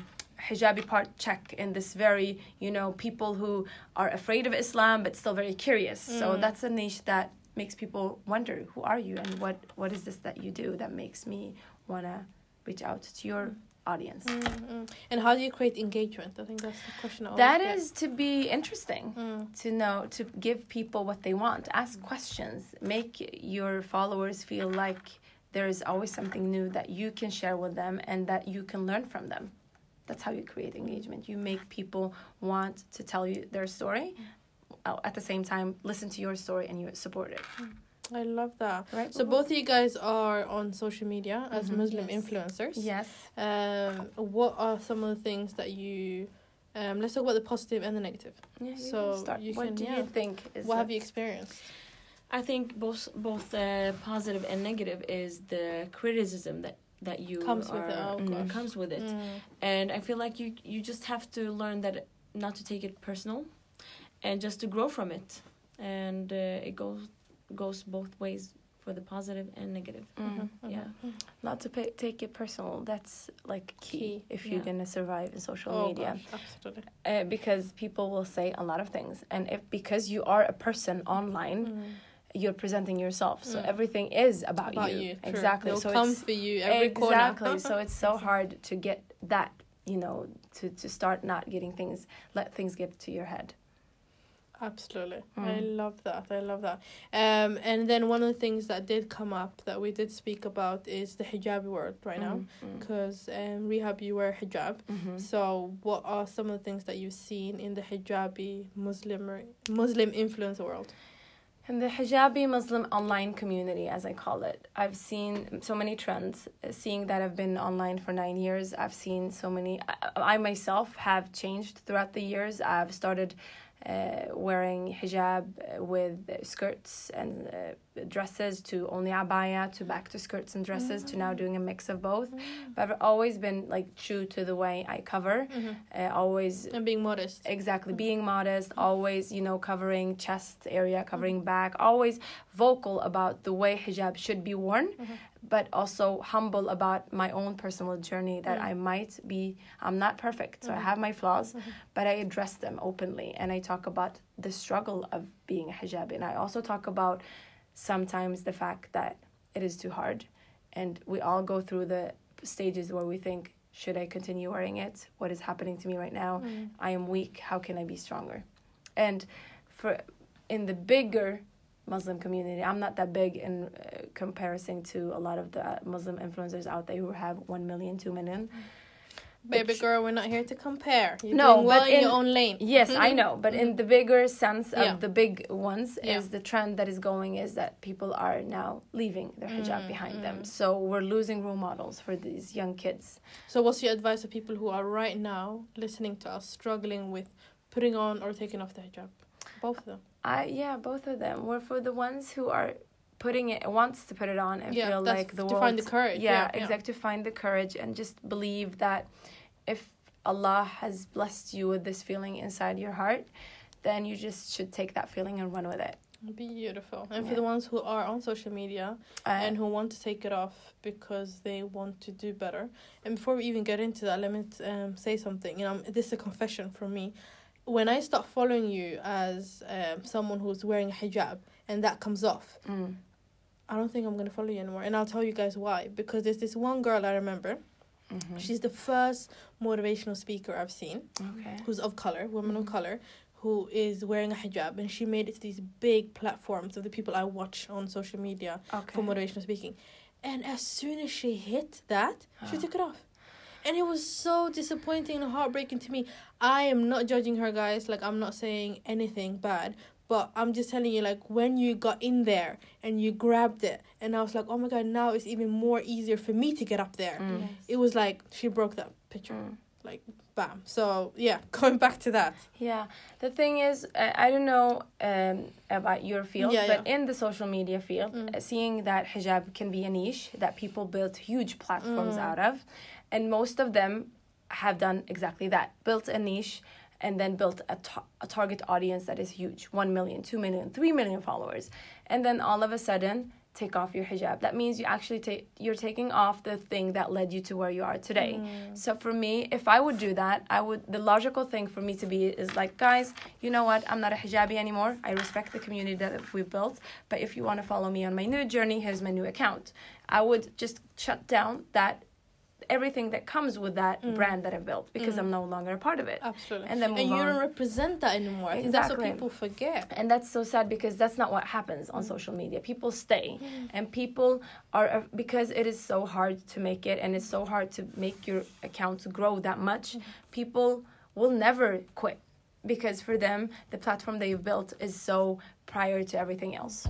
hijabi part check in this very you know people who are afraid of islam but still very curious so Mm. that's a niche that makes people wonder who are you and what what is this that you do that makes me want to reach out to your audience Mm, mm. And how do you create engagement? I think that's the question. I that is to be interesting Mm. to know to give people what they want ask questions make your followers feel like there is always something new that you can share with them and that you can learn from them that's how you create engagement you make people want to tell you their story uh, at the same time listen to your story and you support it I love that. right So both of you guys are on social media as Mhm. Muslim Yes. influencers. yes Um, what are some of the things that you? Um, let's talk about the positive and the negative. yeah, you So can start. you what do yeah. you think is what have you experienced? I think both both uh, positive and negative is the criticism that that you Comes with it, oh mm, gosh. comes with it, Mm. and I feel like you you just have to learn that not to take it personal, and just to grow from it, and uh, it goes goes both ways for the positive and negative. Mm. Mhm, Yeah. mhm. not to pay, take it personal that's like key, Key, if you're gonna survive in social Oh media gosh, absolutely. uh, because people will say a lot of things and if because you are a person online Mm. You're presenting yourself so Mm. everything is about, About you, you, exactly They'll so come it's for you every exactly so it's so hard to get that you know to to start not getting things let things get to your head Absolutely. I Mm. love that. I love that. Um, and then one of the things that did come up that we did speak about is the hijabi word right now. Mm, mm, Because um, Rihab, you wear hijab. mhm. So, what are some of the things that you've seen in the hijabi Muslim Muslim influencer world? In the hijabi Muslim online community, as I call it, I've seen so many trends. Uh, Seeing that I've been online for nine years, I've seen so many. I, I myself have changed throughout the years. I've started uh, wearing hijab uh, with skirts and uh, dresses to only abaya to back to skirts and dresses to now doing a mix of both. But I've always been like true to the way I cover. Mm-hmm. Uh, always And being modest. exactly being modest always you know covering chest area covering back always vocal about the way hijab should be worn. But also humble about my own personal journey that Mm. i might be i'm not perfect so i Mhm. have my flaws Mhm. but i address them openly and i talk about the struggle of being a hijabi and i also talk about sometimes the fact that it is too hard and we all go through the stages where we think should i continue wearing it what is happening to me right now Mm. I am weak. How can I be stronger? And for in the bigger Muslim community, I'm not that big in uh, comparison to a lot of the Muslim influencers out there who have 1 million, 2 million. Baby girl, we're not here to compare. You're No, doing well in, in- your own lane. Yes, I know, but in the bigger sense of Yeah. the big ones, Yeah. is the trend that is going is that people are now leaving their hijab behind Mm, them. So we're losing role models for these young kids. So, what's your advice to people who are right now listening to us, struggling with putting on or taking off the hijab? Both of them. I yeah, both of them. We're for the ones who are putting it wants to put it on and Yeah, feel like the one to world find the courage, Yeah, yeah, yeah. exactly. To find the courage and just believe that if Allah has blessed you with this feeling inside your heart, then you just should take that feeling and run with it. Beautiful. And for Yeah. the ones who are on social media Uh, and who want to take it off because they want to do better. And before we even get into that, let me um, say something. You know, this is a confession from me. When I start following you as um, someone who's wearing a hijab and that comes off, mm, I don't think I'm gonna follow you anymore. And I'll tell you guys why. Because there's this one girl I remember. mhm. She's the first motivational speaker I've seen okay. who's of color, woman of Mhm. color, who is wearing a hijab, and she made it to these big platforms of the people I watch on social media Okay. for motivational speaking. And as soon as she hit that, she Ah. took it off. And it was so disappointing and heartbreaking to me. I am not judging her, guys. Like, I'm not saying anything bad. But I'm just telling you, like, when you got in there and you grabbed it, and I was like, oh my god, now it's even more easier for me to get up there. Mm. It was like she broke that picture. Mm. Like, bam. So, yeah, going back to that. Yeah, the thing is, uh, I don't know um, about your field, Yeah, but in the social media field, Mm. uh, seeing that hijab can be a niche that people built huge platforms Mm. out of, and most of them have done exactly that built a niche and then built a, ta- a target audience that is huge 1 million, 2 million, 3 million followers. And then all of a sudden, take off your hijab. That means you actually take you're taking off the thing that led you to where you are today. Mm. So for me, if I would do that, I would the logical thing for me to be is like, guys, you know what? I'm not a hijabi anymore. I respect the community that we built, but if you want to follow me on my new journey, here's my new account. I would just shut down that everything that comes with that Mm. brand that I built because mm. I'm no longer a part of it. Absolutely. And then and you on. don't represent that anymore. I think Exactly. that's what people forget. And that's so sad because that's not what happens on mm. social media. People stay, mm. and people are uh, because it is so hard to make it, and it's so hard to make your account grow that much. People will never quit because for them the platform they've built is so prior to everything else.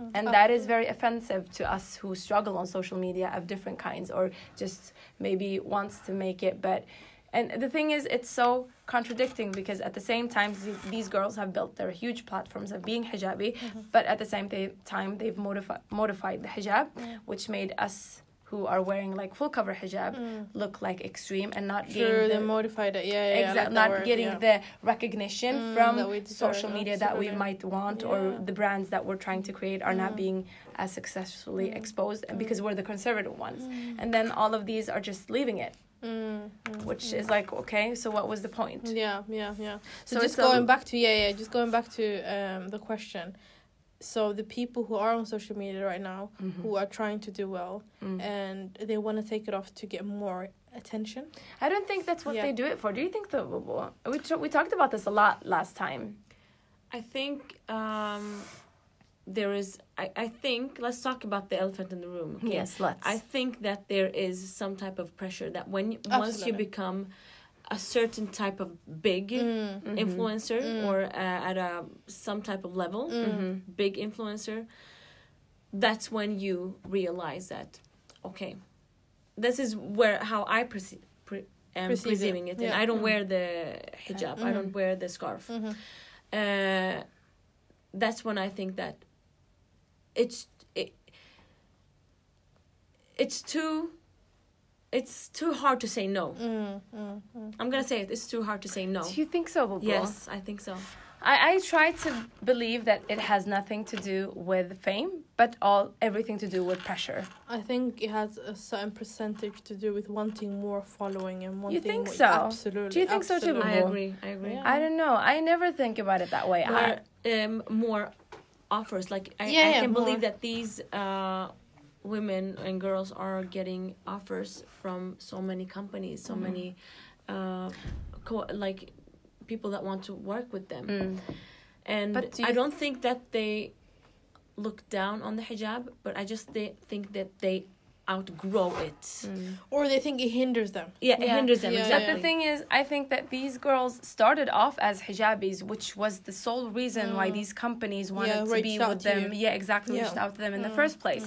Mm-hmm. And that is very offensive to us who struggle on social media of different kinds or just maybe wants to make it but and the thing is it's so contradicting because at the same time these girls have built their huge platforms of being hijabi mm-hmm. but at the same time they've modifi- modified the hijab mm. which made us who are wearing like full cover hijab look like extreme and not True, getting they the, modified it. Yeah, yeah, yeah. Like that not word, getting yeah. the recognition Mm, from deserve, social media that we might want Yeah. or the brands that we're trying to create are not Mm. being as successfully Mm. exposed and because we're the conservative ones Mm. and then all of these are just leaving it Mm, mm, which mm. is like okay so what was the point Yeah, yeah, yeah. So, So just it's a- going back to yeah, yeah, just going back to um the question. So the people who are on social media right now Mhm. who are trying to do well Mm. and they want to take it off to get more attention. i don't think that's what Yeah. they do it for do you think that we, t- we talked about this a lot last time I think um, there is. I, I think let's talk about the elephant in the room. Okay? yes let's I think that there is some type of pressure that when once you become a certain type of big Mm. Mhm. influencer Mm. or uh, at a some type of level, Mm. Mhm. big influencer, that's when you realize that okay, this is where how I perceive. Pre- am Perceive it. perceiving it, and Yeah. I don't Mm. wear the hijab. I Mhm. don't wear the scarf. Mhm. Uh, that's when I think that it's it, it's too it's too hard to say no. Mm, mm, mm. I'm gonna say it. It's too hard to say no. do you think so Bobo? Yes, I think so. I, I try to believe that it has nothing to do with fame, but all everything to do with pressure. I think it has a certain percentage to do with wanting more following and wanting. You think more- so? Absolutely. Do you think so too, absolutely. I agree. I agree. Yeah. I don't know. I never think about it that way. I, More, um, more offers. Like I, Yeah, I yeah, can more. believe that these uh, women and girls are getting offers from so many companies, so Mhm. many uh, co- like people that want to work with them. Mm. and But do I don't think that they look down on the hijab, but I just they think that they outgrow it. Or they think it hinders them. Yeah, it Yeah. hinders them Yeah, But exactly. the thing is, I think that these girls started off as hijabis, which was the sole reason why these companies wanted to be with to them. you. Yeah, exactly. Yeah. Reached out to them in the first place.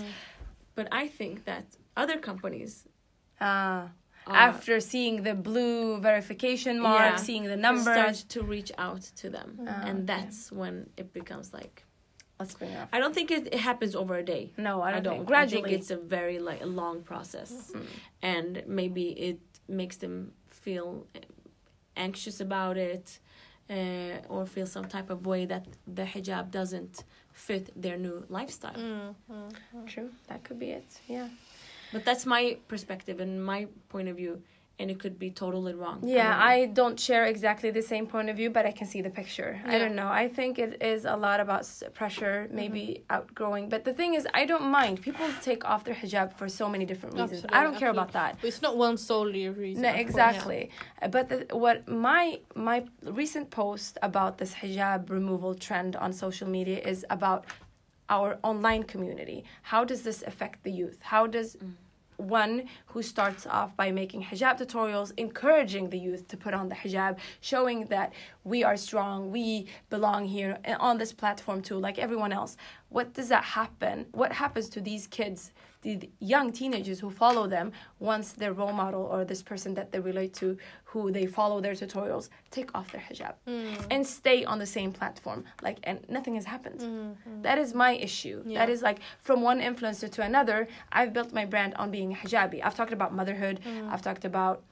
But I think that other companies Ah. uh, After seeing the blue verification mark, Yeah. seeing the start numbers, to reach out to them, Ah, and okay. that's when it becomes like. let's bring it up. I don't think it, it happens over a day. No, I don't, I don't. Think. I think it's a very like a long process, and maybe it makes them feel anxious about it, uh, or feel some type of way that the hijab doesn't fit their new lifestyle. Mm-hmm. True. That could be it. Yeah. But that's my perspective and my point of view, and it could be totally wrong. Yeah, don't. I don't share exactly the same point of view, but I can see the picture. I don't know. I think it is a lot about pressure, maybe outgrowing. But the thing is, I don't mind. People take off their hijab for so many different reasons. I don't care about that. But it's not one solely reason. No, of course, exactly. Uh, But the, what my my recent post about this hijab removal trend on social media is about our online community. How does this affect the youth? How does one who starts off by making hijab tutorials, encouraging the youth to put on the hijab, showing that we are strong, we belong here and on this platform too, like everyone else. What does that happen? What happens to these kids, the young teenagers who follow them once their role model or this person that they relate to, who they follow their tutorials, take off their hijab mm. and stay on the same platform, like and nothing has happened. Mm, mm. That is my issue. Yeah. That is like from one influencer to another. I've built my brand on being hijabi. I've talked about motherhood. I've talked about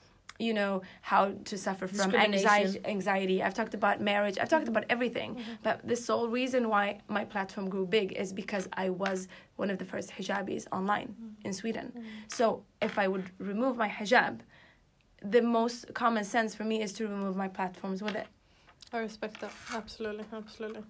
you know how to suffer from anxiety anxiety. I've talked about marriage. I've talked about everything. Mm-hmm. but the sole reason why my platform grew big is because i was one of the first hijabis online Mm-hmm. in sweden. So if i would remove my hijab the most common sense for me is to remove my platforms with it. I respect that. Absolutely, absolutely.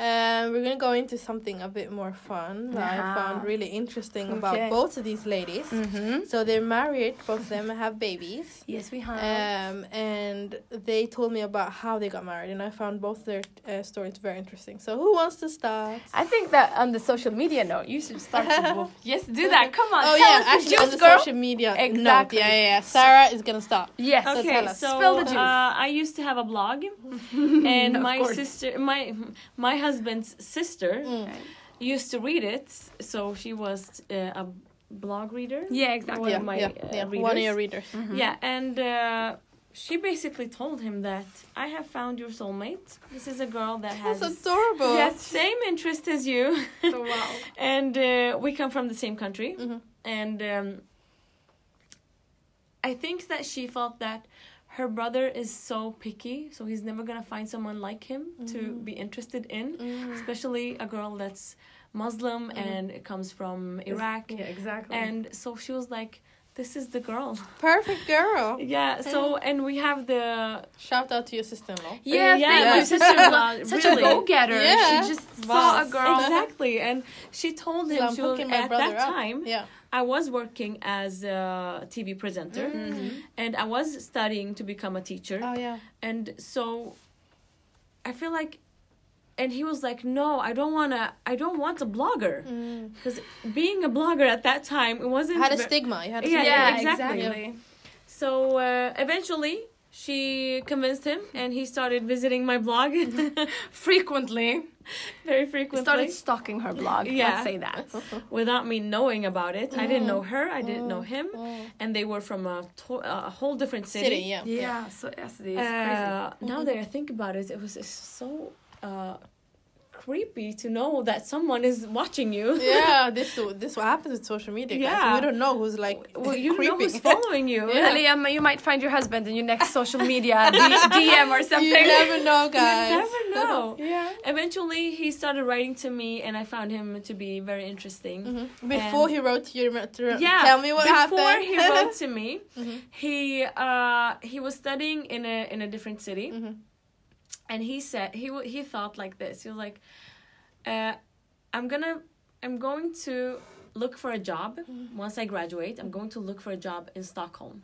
Um, we're gonna go into something a bit more fun that I found really interesting about both of these ladies. mm-hmm. So they're married, both of them have babies. yes we have Um, and they told me about how they got married, and I found both their uh, stories very interesting. So who wants to start? I think that on the social media note, you should start with Yes, do that. Come on. oh tell yeah, us the actually on the girl. social media note. Exactly. Yeah, yeah, yeah. Sarah is gonna start. Yes. So Okay, tell us. so Spill the juice. Uh, I used to have a blog, and my course. sister, my my husband's sister, Mm. used to read it. So she was uh, a blog reader. Yeah, exactly. One Yeah, of my, yeah, uh, yeah. One of readers. your readers. Yeah, and uh, she basically told him that I have found your soulmate. This is a girl that has That's adorable. yes, same interest as you, So, wow. and uh, we come from the same country. Mhm. And um, I think that she felt that her brother is so picky, so he's never gonna find someone like him to mm. be interested in, Mm. especially a girl that's Muslim mm. and comes from Iraq. Yeah, exactly. And so she was like, "This is the girl." Perfect girl. Yeah. So and we have the Shout out to your sister-in-law. Uh, yeah, yeah, thank my sister-in-law, Such really. a go-getter. Yeah. She just saw a girl. Exactly, and she told him I'm she was, at that up. time. Yeah. I was working as a TV presenter, and I was studying to become a teacher. Oh yeah. and so i feel like and he was like no i don't want to i don't want a blogger Mm. because being a blogger at that time it wasn't Had a stigma. You had a Yeah, stigma. Yeah, exactly. exactly. so uh, eventually she convinced him and he started visiting my blog Frequently. very frequently started stalking her blog. Yeah. Let's say that. without me knowing about it i didn't know her i didn't Mm. know him and they were from a, to- a whole different city, City, yeah. Yeah, so yes, it is Uh, crazy. now that I think about it, it was so uh, creepy to know that someone is watching you. Yeah, this this what happens with social media. Guys. Yeah. We don't know who's like Well, you don't know who's following you. Yeah. Liam, you might find your husband in your next social media D- DM or something. you something. never know, guys. You never know. Yeah. Eventually, he started writing to me, and I found him to be very interesting. Mhm. Before And- he wrote to you, to Yeah, tell me what before happened. he wrote to me, Mhm. he uh, he was studying in a in a different city, Mhm. And he said he he thought like this. He was like, uh, "I'm gonna I'm going to look for a job once I graduate. I'm going to look for a job in Stockholm.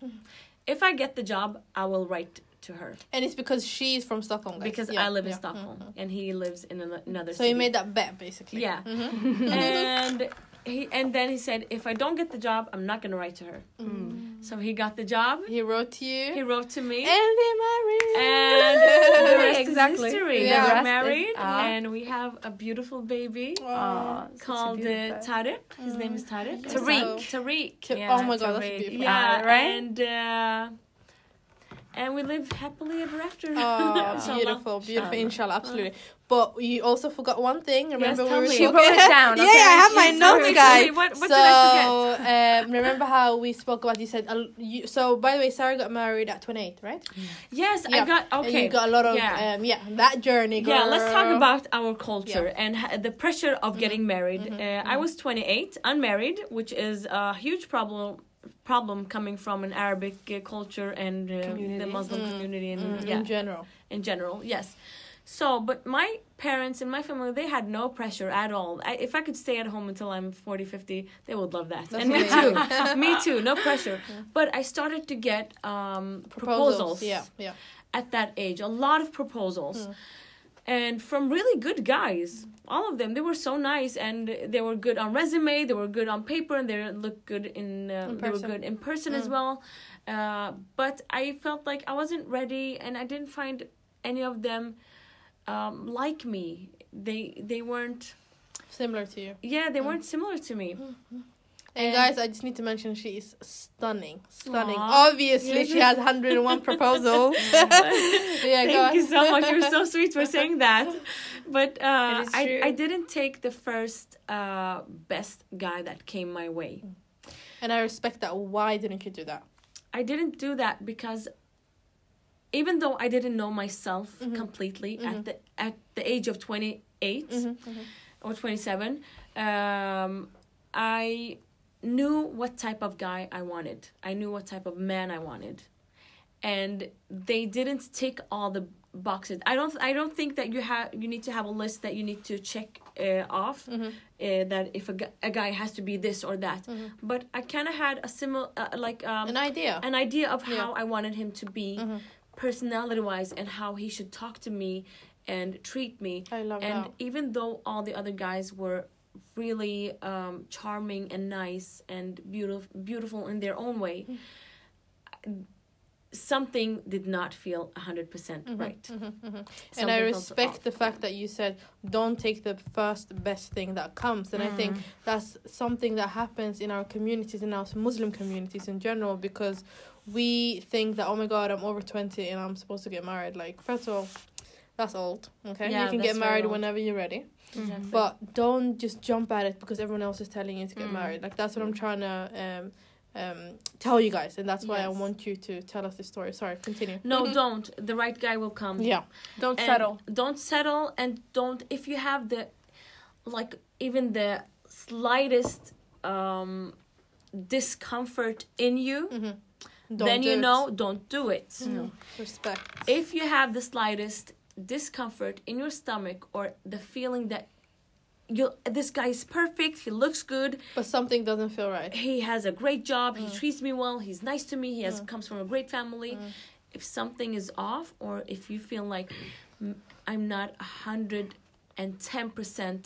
If I get the job, I will write to her and it's because she's from Stockholm, guys. because Yeah, I live in yeah. Stockholm Mhm. and he lives in another So city. you made that bet, basically. yeah, Mhm. and he and then he said, if I don't get the job, I'm not gonna write to her. So he got the job. He wrote to you. He wrote to me. and they married. and the rest Exactly. is history. Yeah. We The got rest is- married, Ah. and we have a beautiful baby such called uh, Tariq. His name is Tariq. Tariq. Tariq. Ki- Yeah, oh my god, that's beautiful. Yeah, Ah, right? and uh, and we live happily ever after. Oh, beautiful, beautiful, inshallah, absolutely. But you also forgot one thing. Remember tell we were me. She talking- wrote it down, yeah, okay? yeah, I have my notes, me, guys. what- what so, did I um, remember how we spoke about? You said, uh, you, so. By the way, Sarah got married at twenty eight, right? Yes, Yeah. I got And okay. you got a lot of yeah. yeah, um, yeah that journey. Girl. Yeah, let's talk about our culture and the pressure Mm-hmm. of getting married. uh, I was 28, unmarried, which is a huge problem problem coming from an Arabic uh, culture and uh, the Community. Muslim community and Mm, yeah, in general. in general. Yes. So, but my parents and my family, they had no pressure at all. I, if I could stay at home until I'm 40, 50, they would love that. That's and me too. me too, no pressure. But I started to get um, proposals, Yeah, yeah. at that age. A lot of proposals. Mm. And from really good guys. All of them. They were so nice and they were good on resume, they were good on paper, and they looked good in, uh, In they were good in person as Mm. well. Uh, but I felt like I wasn't ready and I didn't find any of them um, like me. They they weren't Similar to you. yeah, they weren't similar to me. And And- guys, I just need to mention she is stunning, stunning. Aw. Obviously, she has 101 proposals. yeah, Thank you so much. You're so sweet for saying that. But uh, I. I didn't take the first uh, best guy that came my way. And I respect that. Why didn't you do that? I didn't do that because even though I didn't know myself Mhm. completely Mhm. at the at the age of 28 Mm-hmm. or 27, um, I knew what type of guy I wanted. I knew what type of man I wanted. And they didn't tick all the boxes. I don't I don't think that you have you need to have a list that you need to check uh, off Mm-hmm. uh, that if a, a guy has to be this or that. Mhm. But I kind of had a similar uh, like um, An idea. an idea of Yeah. how I wanted him to be Mhm. Personality wise and how he should talk to me and treat me. I love and that. even though all the other guys were really um, charming and nice and beautiful beautiful in their own way, something did not feel 100% right. Mhm, mhm. And I respect the fact that you said don't take the first best thing that comes. And I think that's something that happens in our communities, in our Muslim communities in general, because we think that, oh my God, I'm over 20 and I'm supposed to get married. Like, first of all, that's old, okay? Yeah, you can get married whenever you're ready. Exactly. But don't just jump at it because everyone else is telling you to get Mm. married. Like, that's what I'm trying to um, um, tell you guys. And that's why I want you to tell us the story. Sorry, continue. no, don't. The right guy will come. Yeah. Don't And settle. Don't settle and don't if you have the like even the slightest um discomfort in you, Mm-hmm. Then you know don't do it. Mm. Respect. If you have the slightest discomfort in your stomach or the feeling that you this guy is perfect, he looks good, But something doesn't feel right. he has a great job, Mm. he treats me well, he's nice to me, he has comes from a great family. Mm. If something is off or if you feel like "Mm, I'm not a hundred and ten percent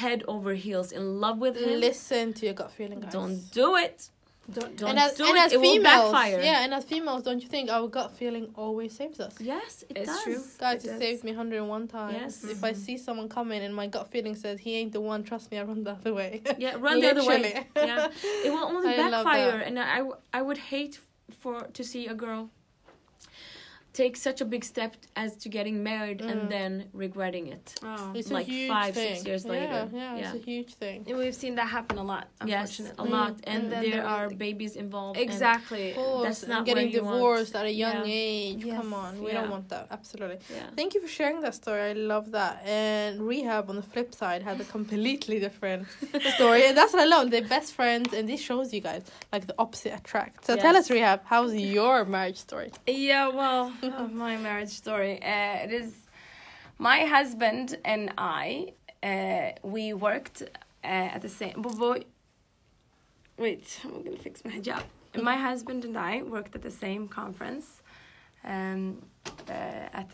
head over heels in love with him, Listen to your gut feeling, guys. don't do it. Don't, don't and as, do and it, as it females, backfire. Yeah, and as females, don't you think our gut feeling always saves us? Yes, it It's does. true. Guys, It it, does. saved me 101 times. Yes. If I see someone coming and my gut feeling says he ain't the one, trust me, I run the other way. Yeah, run the other way. Yeah, it will only I backfire, that. and I would hate for to see a girl take such a big step as to getting married Mm. and then regretting it. Oh. It's Like a huge five, thing. six years yeah, later. Yeah, Yeah. it's a huge thing. And we've seen that happen a lot, Yes, a lot, Mm. and, And there there are babies involved. and- Exactly. Of course, That's and not getting where you want- divorced at a young Yeah. age. Yes. Come on, we Yeah. don't want that. Absolutely. yeah. Thank you for sharing that story. I love that. And Rihab, on the flip side, had a completely different story. And that's what I love. They're best friends, and this shows you guys like the opposite attract. So tell us, Rihab, how's your marriage story? Yeah, well, of my marriage story. Uh, it is my husband and I. Uh, we worked uh, at the same. Wait, I'm gonna fix my hijab. My husband and I worked at the same conference, um,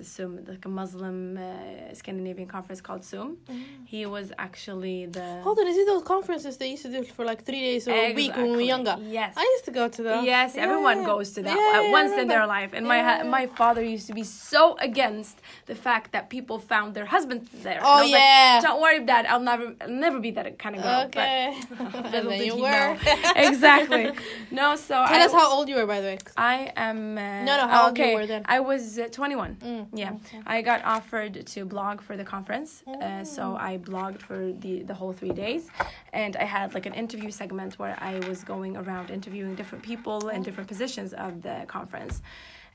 the SUM, like a Muslim uh, Scandinavian conference called SUM. Mm. He was actually the. Hold on, is it those conferences they used to do for like three days or a week when we were younger? Yes. I used to go to them. Yes, Yeah, everyone yeah. goes to that Yeah, at yeah, once in their life. And my Yeah, my father used to be so against the fact that people found their husbands there. Oh, was like, yeah. Don't worry, Dad. I'll never I'll never be that kind of girl. Okay. But and little then did you he were. know. exactly. No, so Tell I, us how old you were, by the way. I am. Uh, No, no, how old you were then? I was uh, 21. Mm, Yeah, okay. I got offered to blog for the conference, uh, Oh. so I blogged for the the whole three days, and I had like an interview segment where I was going around interviewing different people in different positions of the conference.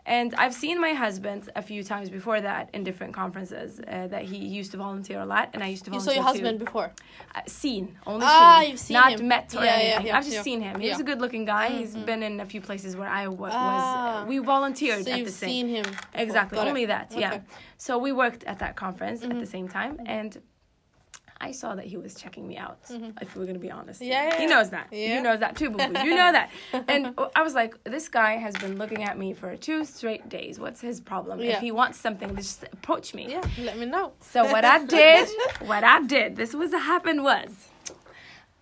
And I've seen my husband a few times before that in different conferences uh, that he used to volunteer a lot, and I used to volunteer. You saw your too. husband before. Uh, seen, only Ah, seen. you've seen not him. met or Yeah, yeah, anything. yeah, I've just seen him. He was Yeah. a good-looking guy. He's Mhm. been in a few places where I wa- Ah. was. Uh, we volunteered So at the same. seen him. before. Exactly, Got it. only that, yeah. Okay. So we worked at that conference at Mhm. the same time, and I saw that he was checking me out. Mhm. If we're gonna be honest, Yeah, yeah, he knows that. Yeah. You know that too, boo boo. You know that. And I was like, this guy has been looking at me for two straight days. What's his problem? Yeah. If he wants something, just approach me. Yeah, let me know. So what I did, what I did, this was what happened was,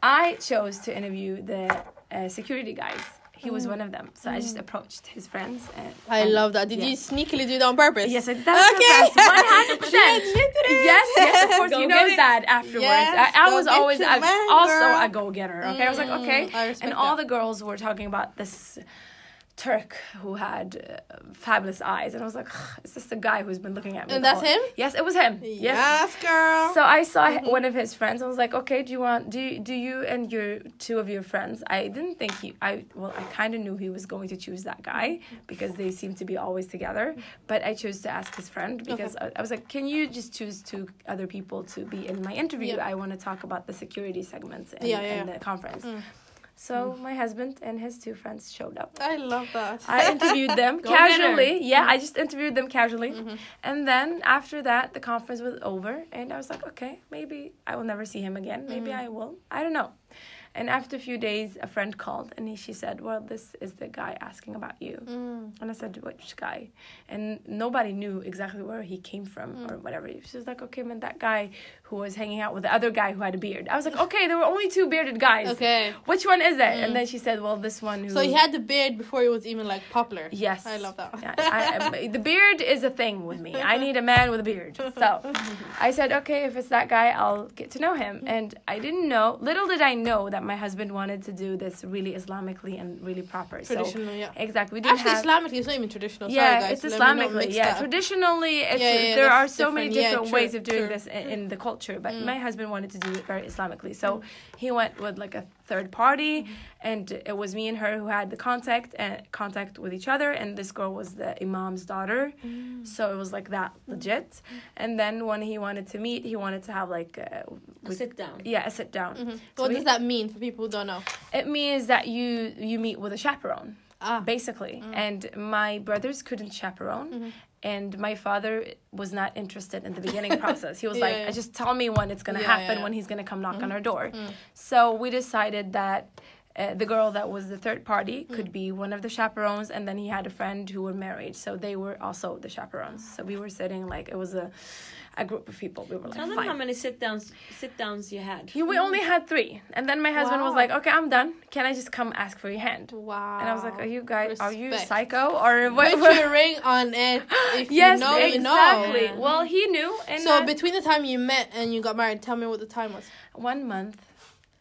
I chose to interview the uh, security guys. He was one of them. So I just approached his friends. And, Mm. I and- love that. Did yeah. you sneakily do it on purpose? Yes, I did that Okay. one hundred percent. Yes, yes, of course. Go he get knows it. that afterwards. Yes, I, I was always your a, man, also a go getter. Okay, I was like, Mm, okay, and all that. the girls were talking about this. Turk who had uh, fabulous eyes, and I was like, "Is this the guy who's been looking at me." And that's whole- him? Yes, it was him. Yes, Yes, girl. so I saw h Mhm. one of his friends. I was like, okay, do you want do you, do you and your two of your friends? I didn't think he. I well, I kind of knew he was going to choose that guy because they seem to be always together. But I chose to ask his friend because I, I was like, can you just choose two other people to be in my interview? Yeah. I want to talk about the security segments in, Yeah, yeah, in yeah. the conference. Mm. So my husband and his two friends showed up. I love that. I interviewed them casually. Yeah, I just interviewed them casually. Mhm. And then after that, the conference was over, and I was like, okay, maybe I will never see him again. Maybe Mhm. I will. I don't know. And after a few days, a friend called, and he, she said, "Well, this is the guy asking about you." Mm. And I said, "Which guy?" And nobody knew exactly where he came from Mm. or whatever. She was like, "Okay, man, that guy who was hanging out with the other guy who had a beard." I was like, "Okay, there were only two bearded guys. Okay. Which one is it?" Mm. And then she said, "Well, this one who." So he had the beard before he was even like popular. Yes. I love that. Yeah, I, I- the beard is a thing with me. I need a man with a beard. So I said, okay, if it's that guy, I'll get to know him. And I didn't know, little did I know that my husband wanted to do this really Islamically and really proper. Traditional, yeah. Exactly, we didn't Actually, have. Islamically, it's not even traditional. yeah, Sorry, guys. it's Islamically. Yeah, traditionally, it's, Yeah, yeah, there are so many different true, ways of doing true. this in, in the culture. But Mm. my husband wanted to do it very Islamically, so he went with like a third party, Mm-hmm. and it was me and her who had the contact and contact with each other. And this girl was the imam's daughter, Mm. so it was like that legit. And then when he wanted to meet, he wanted to have like uh, A sit down. yeah a sit down. Mhm. So What we- does that mean for people who don't know? It means that you you meet with a chaperone Ah. basically. Mm. And my brothers couldn't chaperone. Mhm. And my father was not interested in the beginning process. He was Yeah, like, yeah. just tell me when it's going to Yeah, happen, when he's going to come knock on Mhm. our door. Mm. So we decided that uh, the girl that was the third party Mm. could be one of the chaperones, and then he had a friend who were married. So they were also the chaperones. So we were sitting like, it was a, a group of people. We were like, Tell them fine. how many sit downs sit downs you had. You- we only had three. And then my husband was like, okay, I'm done. Can I just come ask for your hand? Wow. And I was like, "Are you guys? Are you psycho or what?" Put your ring on it. If yes, you know, you know. exactly. Well, he knew, and So between the time you met and you got married, tell me what the time was. one month,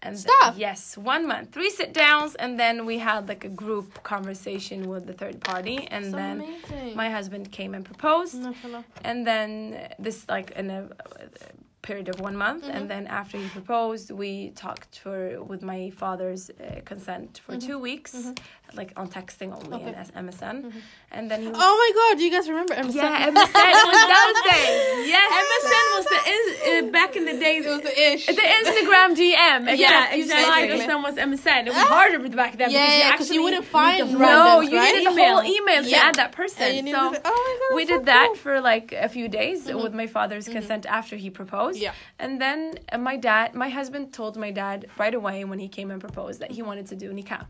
and Stop. yes, one month, three sit downs, and then we had like a group conversation with the third party, and so then amazing. my husband came and proposed, and then this like in a period of one month, Mhm. and then after he proposed, we talked for with my father's uh, consent for Mhm. two weeks, Mhm. Like on texting only Okay. in S- MSN, Mhm. and then he. Was, Oh my god, do you guys remember MSN? Yeah, MSN was those days. Yes, MSN was the in- uh, back in the days. It was the ish. the Instagram DM. Yeah, Exactly. You exactly. slide or someone's MSN. It was harder back then. Yeah, because yeah, you 'cause you actually wouldn't find the no, randoms, you right? needed the whole email to Yeah. add that person. And you so needed to- oh my god, we that's so did that cool. for like a few days Mhm. with my father's Mhm. consent after he proposed. Yeah. And then uh, my dad, my husband told my dad right away when he came and proposed that he wanted to do nikah.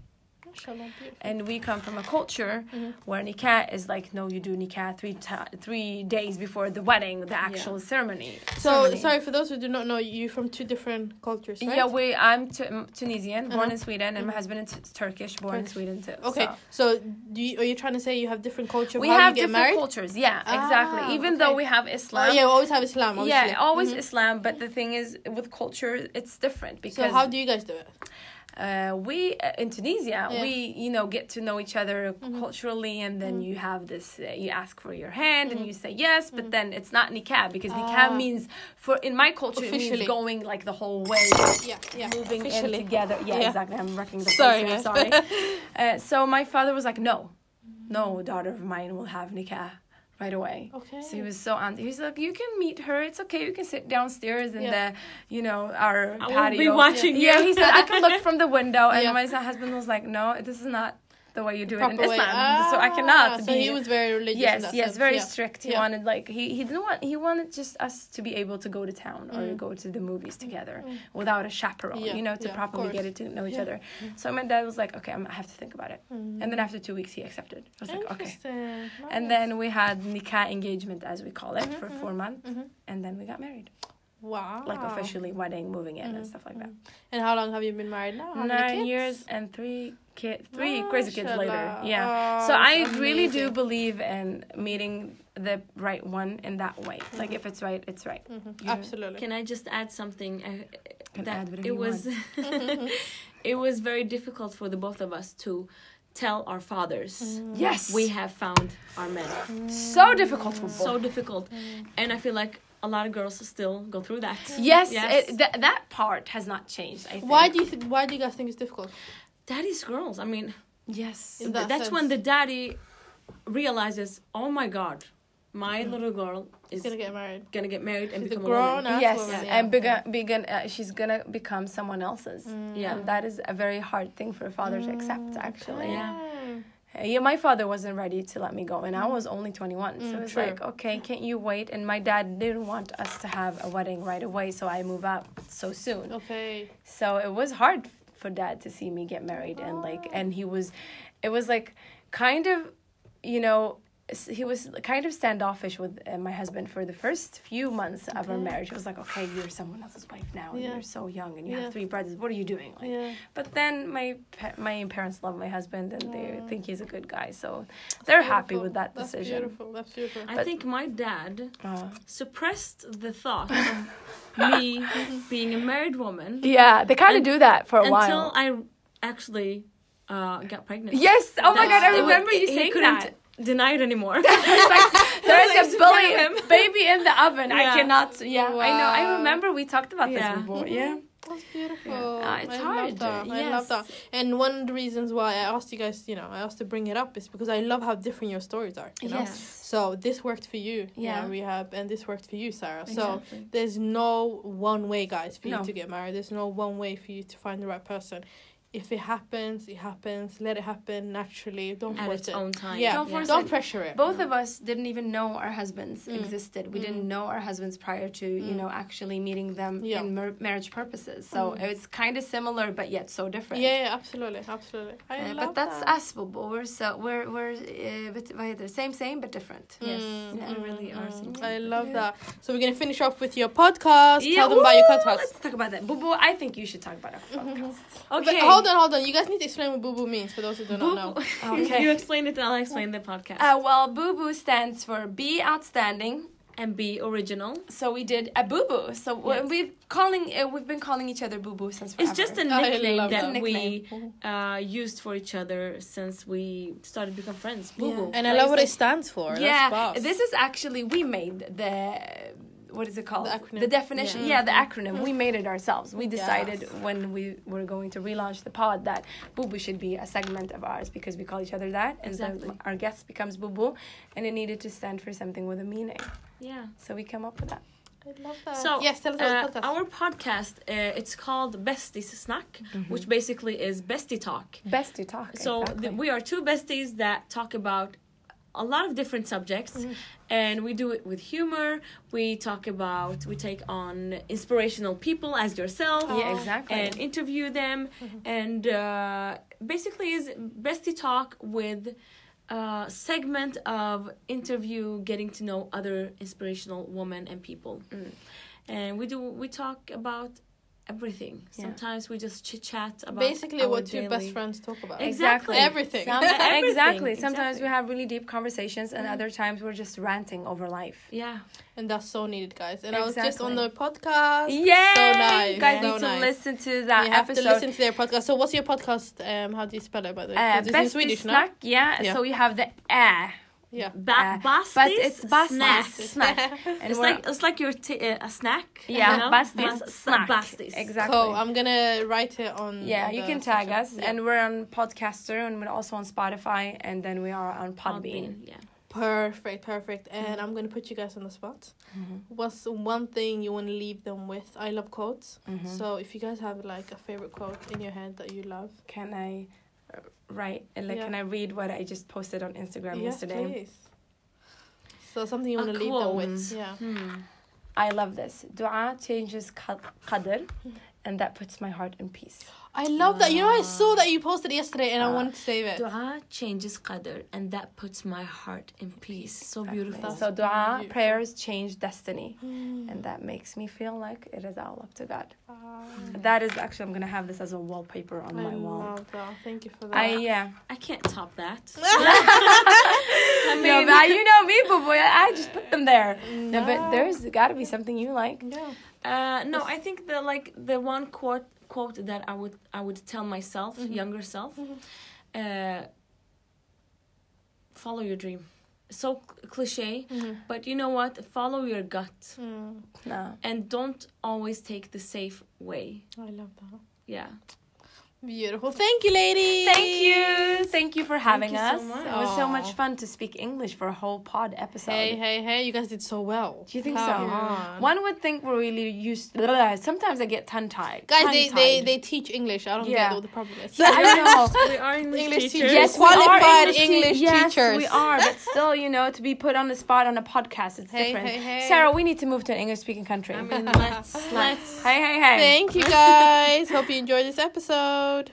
And we come from a culture Mhm. where nikah is like no you do nikah three ta- three days before the wedding the actual ceremony So, ceremony. sorry for those who do not know, you from two different cultures, right? yeah we i'm m- tunisian born Uh-huh. in sweden and my Mhm. husband is turkish born in sweden too Okay, so- so, do you, are you trying to say you have different culture? of we have different married? cultures yeah Ah, exactly even though we have islam Oh, yeah, we always have Islam. Obviously. yeah always Mhm. islam but the thing is with culture it's different because So how do you guys do it? Uh, we uh, in Tunisia Yeah. we you know get to know each other Mhm. culturally and then Mhm. you have this uh, you ask for your hand and Mhm. you say yes but Mhm. then it's not nikah because nikah Ah. means for in my culture it means going like the whole way Yeah, yeah. moving in together yeah, Yeah. exactly I'm wrecking the Sorry, place sorry uh, so my father was like no no daughter of mine will have nikah right away Okay. so he was so anti. He's like, you can meet her. It's okay. You can sit downstairs in Yeah. the, you know, our I will patio. be watching Yeah, you. he said I can look from the window, and Yeah. my husband was like, no, this is not the way you do it in Proper. Islam. so I cannot Ah, be. He was very religious. yes, yes, sense, very yeah. strict. He Yeah. wanted like he he didn't want he wanted just us to be able to go to town or Mm. go to the movies together Mm. without a chaperone. Yeah, You know, to properly get to know each other. So my dad was like, okay, I'm, I have to think about it. Mm. And then after two weeks, he accepted. I was like, okay. Interesting. And then we had nikah engagement, as we call it, Mhm, for mhm. four months, Mhm. and then we got married, Wow. like officially wedding, moving in, and Mhm, stuff like that. And how long have you been married now? How Nine years and three kids, three crazy kids later. Mashallah. Yeah. Oh, so I that's really do believe in meeting the right one in that way. Like if it's right, it's right. Mhm, Absolutely. Can I just add something? Uh, Can that add whatever it you was, it was very difficult for the both of us to tell our fathers Mm. Yes. we have found our men. so difficult for both. So difficult, and I feel like a lot of girls still go through that. yes, Yes. It, th- that part has not changed. I think. Why do you th- Why do you guys think it's difficult? Daddy's girls. I mean, Yes. In that that's when the daddy realizes, oh my god, my Mm. little girl is gonna get married. gonna get married and She's become a, grown woman. ass yes, woman, and yeah. begin, begin, uh, she's gonna become someone else's. Mm. Yeah. And that is a very hard thing for a father to accept, actually. Yeah. Mm. Uh, Yeah, my father wasn't ready to let me go, and I was only 21. so Mm, it's like, okay, can't you wait? And my dad didn't want us to have a wedding right away, so I move out so soon. Okay. So it was hard for dad to see me get married, and like, and he was, it was like kind of, you know, he was kind of standoffish with uh, my husband for the first few months of our marriage. He was like, okay, you're someone else's wife now, and Yeah. you're so young, and you Yeah. have three brothers. What are you doing? Like, Yeah. but then my pa- my parents love my husband and they Yeah. think he's a good guy, so they're happy with that That's decision. beautiful. That's beautiful. I But- think my dad Uh, suppressed the thought of me being a married woman yeah, they kind of do that for a until while. Until I actually uh, got pregnant. Yes. Oh my god, I it wa- remember you he saying couldn't that. Deny it anymore. Like, there's Like, a spare billy, him. baby in the oven. I cannot. Yeah, I know. I remember we talked about Yeah. this before. Yeah. That's beautiful. Uh, it's I hard, Love that. I yes. love that. And one of the reasons why I asked you guys, you know, I asked to bring it up is because I love how different your stories are. You know? Yes. So this worked for you, Yeah. yeah, Rihab, and this worked for you, Sarah. Exactly. So there's no one way, guys, for you to get married. There's no one way for you to find the right person. If it happens, it happens. Let it happen naturally. Don't At force its it. own time. Yeah, Don't force don't it. pressure it. Both of us didn't even know our husbands Mm. existed. We Mm. didn't know our husbands prior to, you Mm. know, actually meeting them Yeah. in mar- marriage purposes. So Mm. it's kind of similar, but yet so different. Yeah, yeah, absolutely, absolutely. I Uh, love but that's that. us, Bobo. We're so we're we're uh, bit, vad heter det? same same but different. Yes, Mm, we really are mm, same I love Yeah. that. So we're gonna finish off with your podcast. Tell them about your podcast. Let's talk about that. Bobo, I think you should talk about our podcast. Okay. But hold on, hold on. You guys need to explain what boo boo means for those who do not know. Okay. you explain it, and I'll explain the podcast. Uh, well, Boo Boo stands for Be Outstanding. and be original. So we did a Boo Boo. So Yes. we we've calling uh, we've been calling each other Boo Boo since forever. It's just a nickname love that that. we uh, used for each other since we started to become friends. Boo boo. And I love what it stands for. yeah. That's boss. This is actually we made the what is it called? The acronym. The definition. Yeah. Yeah, the acronym. We made it ourselves. We decided Yes. when we were going to relaunch the pod that Boo Boo should be a segment of ours because we call each other that, and Exactly. so our guest becomes Boo Boo, and it needed to stand for something with a meaning. Yeah. So we came up with that. I love that. So, yes, tell us about Uh, the podcast. our podcast, uh, it's called Bastis Snack, which basically is bestie talk. Bestie talk. So exactly. th- we are two besties that talk about a lot of different subjects, Mm-hmm. and we do it with humor. We talk about, we take on inspirational people as yourself. Yeah, exactly. And interview them, and uh, basically is bestie talk with a segment of interview, getting to know other inspirational women and people, Mm. and we do we talk about everything. Yeah. Sometimes we just chit chat about Basically, our what your best friends talk about. Exactly. Everything. Some- Everything, exactly. Sometimes exactly. we have really deep conversations, and other times we're just ranting over life. Yeah. And that's so needed, guys. And I was just on the podcast. Yeah, So nice. you guys so need to nice. listen to that you have episode. to listen to their podcast. So, what's your podcast? Um, how do you spell it by the way? uh, 'Cause it's in Bestie Swedish, no? yeah. Yeah. So we have the ä. Yeah. Ba- Uh, bastis but it's bastis snack. snack. It's like it's like your t- uh, a snack. yeah, you know? bastis Bas- snack. Bastis. Exactly. Cool. I'm gonna write it on. yeah, you can tag social- us, Yeah. and we're on Podcaster, and we're also on Spotify, and then we are on Podbean. Podbean, Yeah. Perfect, perfect. And I'm gonna put you guys on the spot. Mhm. What's one thing you want to leave them with? I love quotes. Mhm. So if you guys have like a favorite quote in your head that you love, Can I uh, and Like, Yeah. can I read what I just posted on Instagram yes, yesterday? please. So something you want to leave them with? Yeah. Hmm. I love this. Dua changes qad- qadr, and that puts my heart in peace. I love that. You know, I saw that you posted yesterday, and I Ah. wanted to save it. Dua changes qadr, and that puts my heart in peace. So beautiful. So dua beautiful. prayers change destiny, Mm. and that makes me feel like it is all up to God. That is actually I'm gonna have this as a wallpaper on I my wall. that. Thank you for that. I yeah. I can't top that. I mean, no, but you know me, but boy, I just put them there. No, No. but there's got to be something you like. yeah. Uh, no, I think the like the one quote quote that I would I would tell myself, Mhm. younger self, Mhm. uh, follow your dream. So cl- cliche, Mhm. but you know what? Follow your gut Mm. No. and don't always take the safe way. I love that. Yeah. Beautiful. Thank you, ladies. Thank you. Thank you for having you so us. much. It was so much fun to speak English for a whole pod episode. Hey, hey, hey! You guys did so well. Do you think Come so? on. One would think we're really used. Sometimes I get tongue tied. Guys, they, they they teach English. I don't Yeah. get what the problem is. Yeah, I know. We are English, English teachers. teachers. Yes, we are Qualified te- English yes, teachers. we are, but still, you know, to be put on the spot on a podcast, it's Hey, different. hey, hey. Sarah, we need to move to an English speaking country. I mean, let's let's hey, hey, hey. Thank you guys. Hope you enjoyed this episode.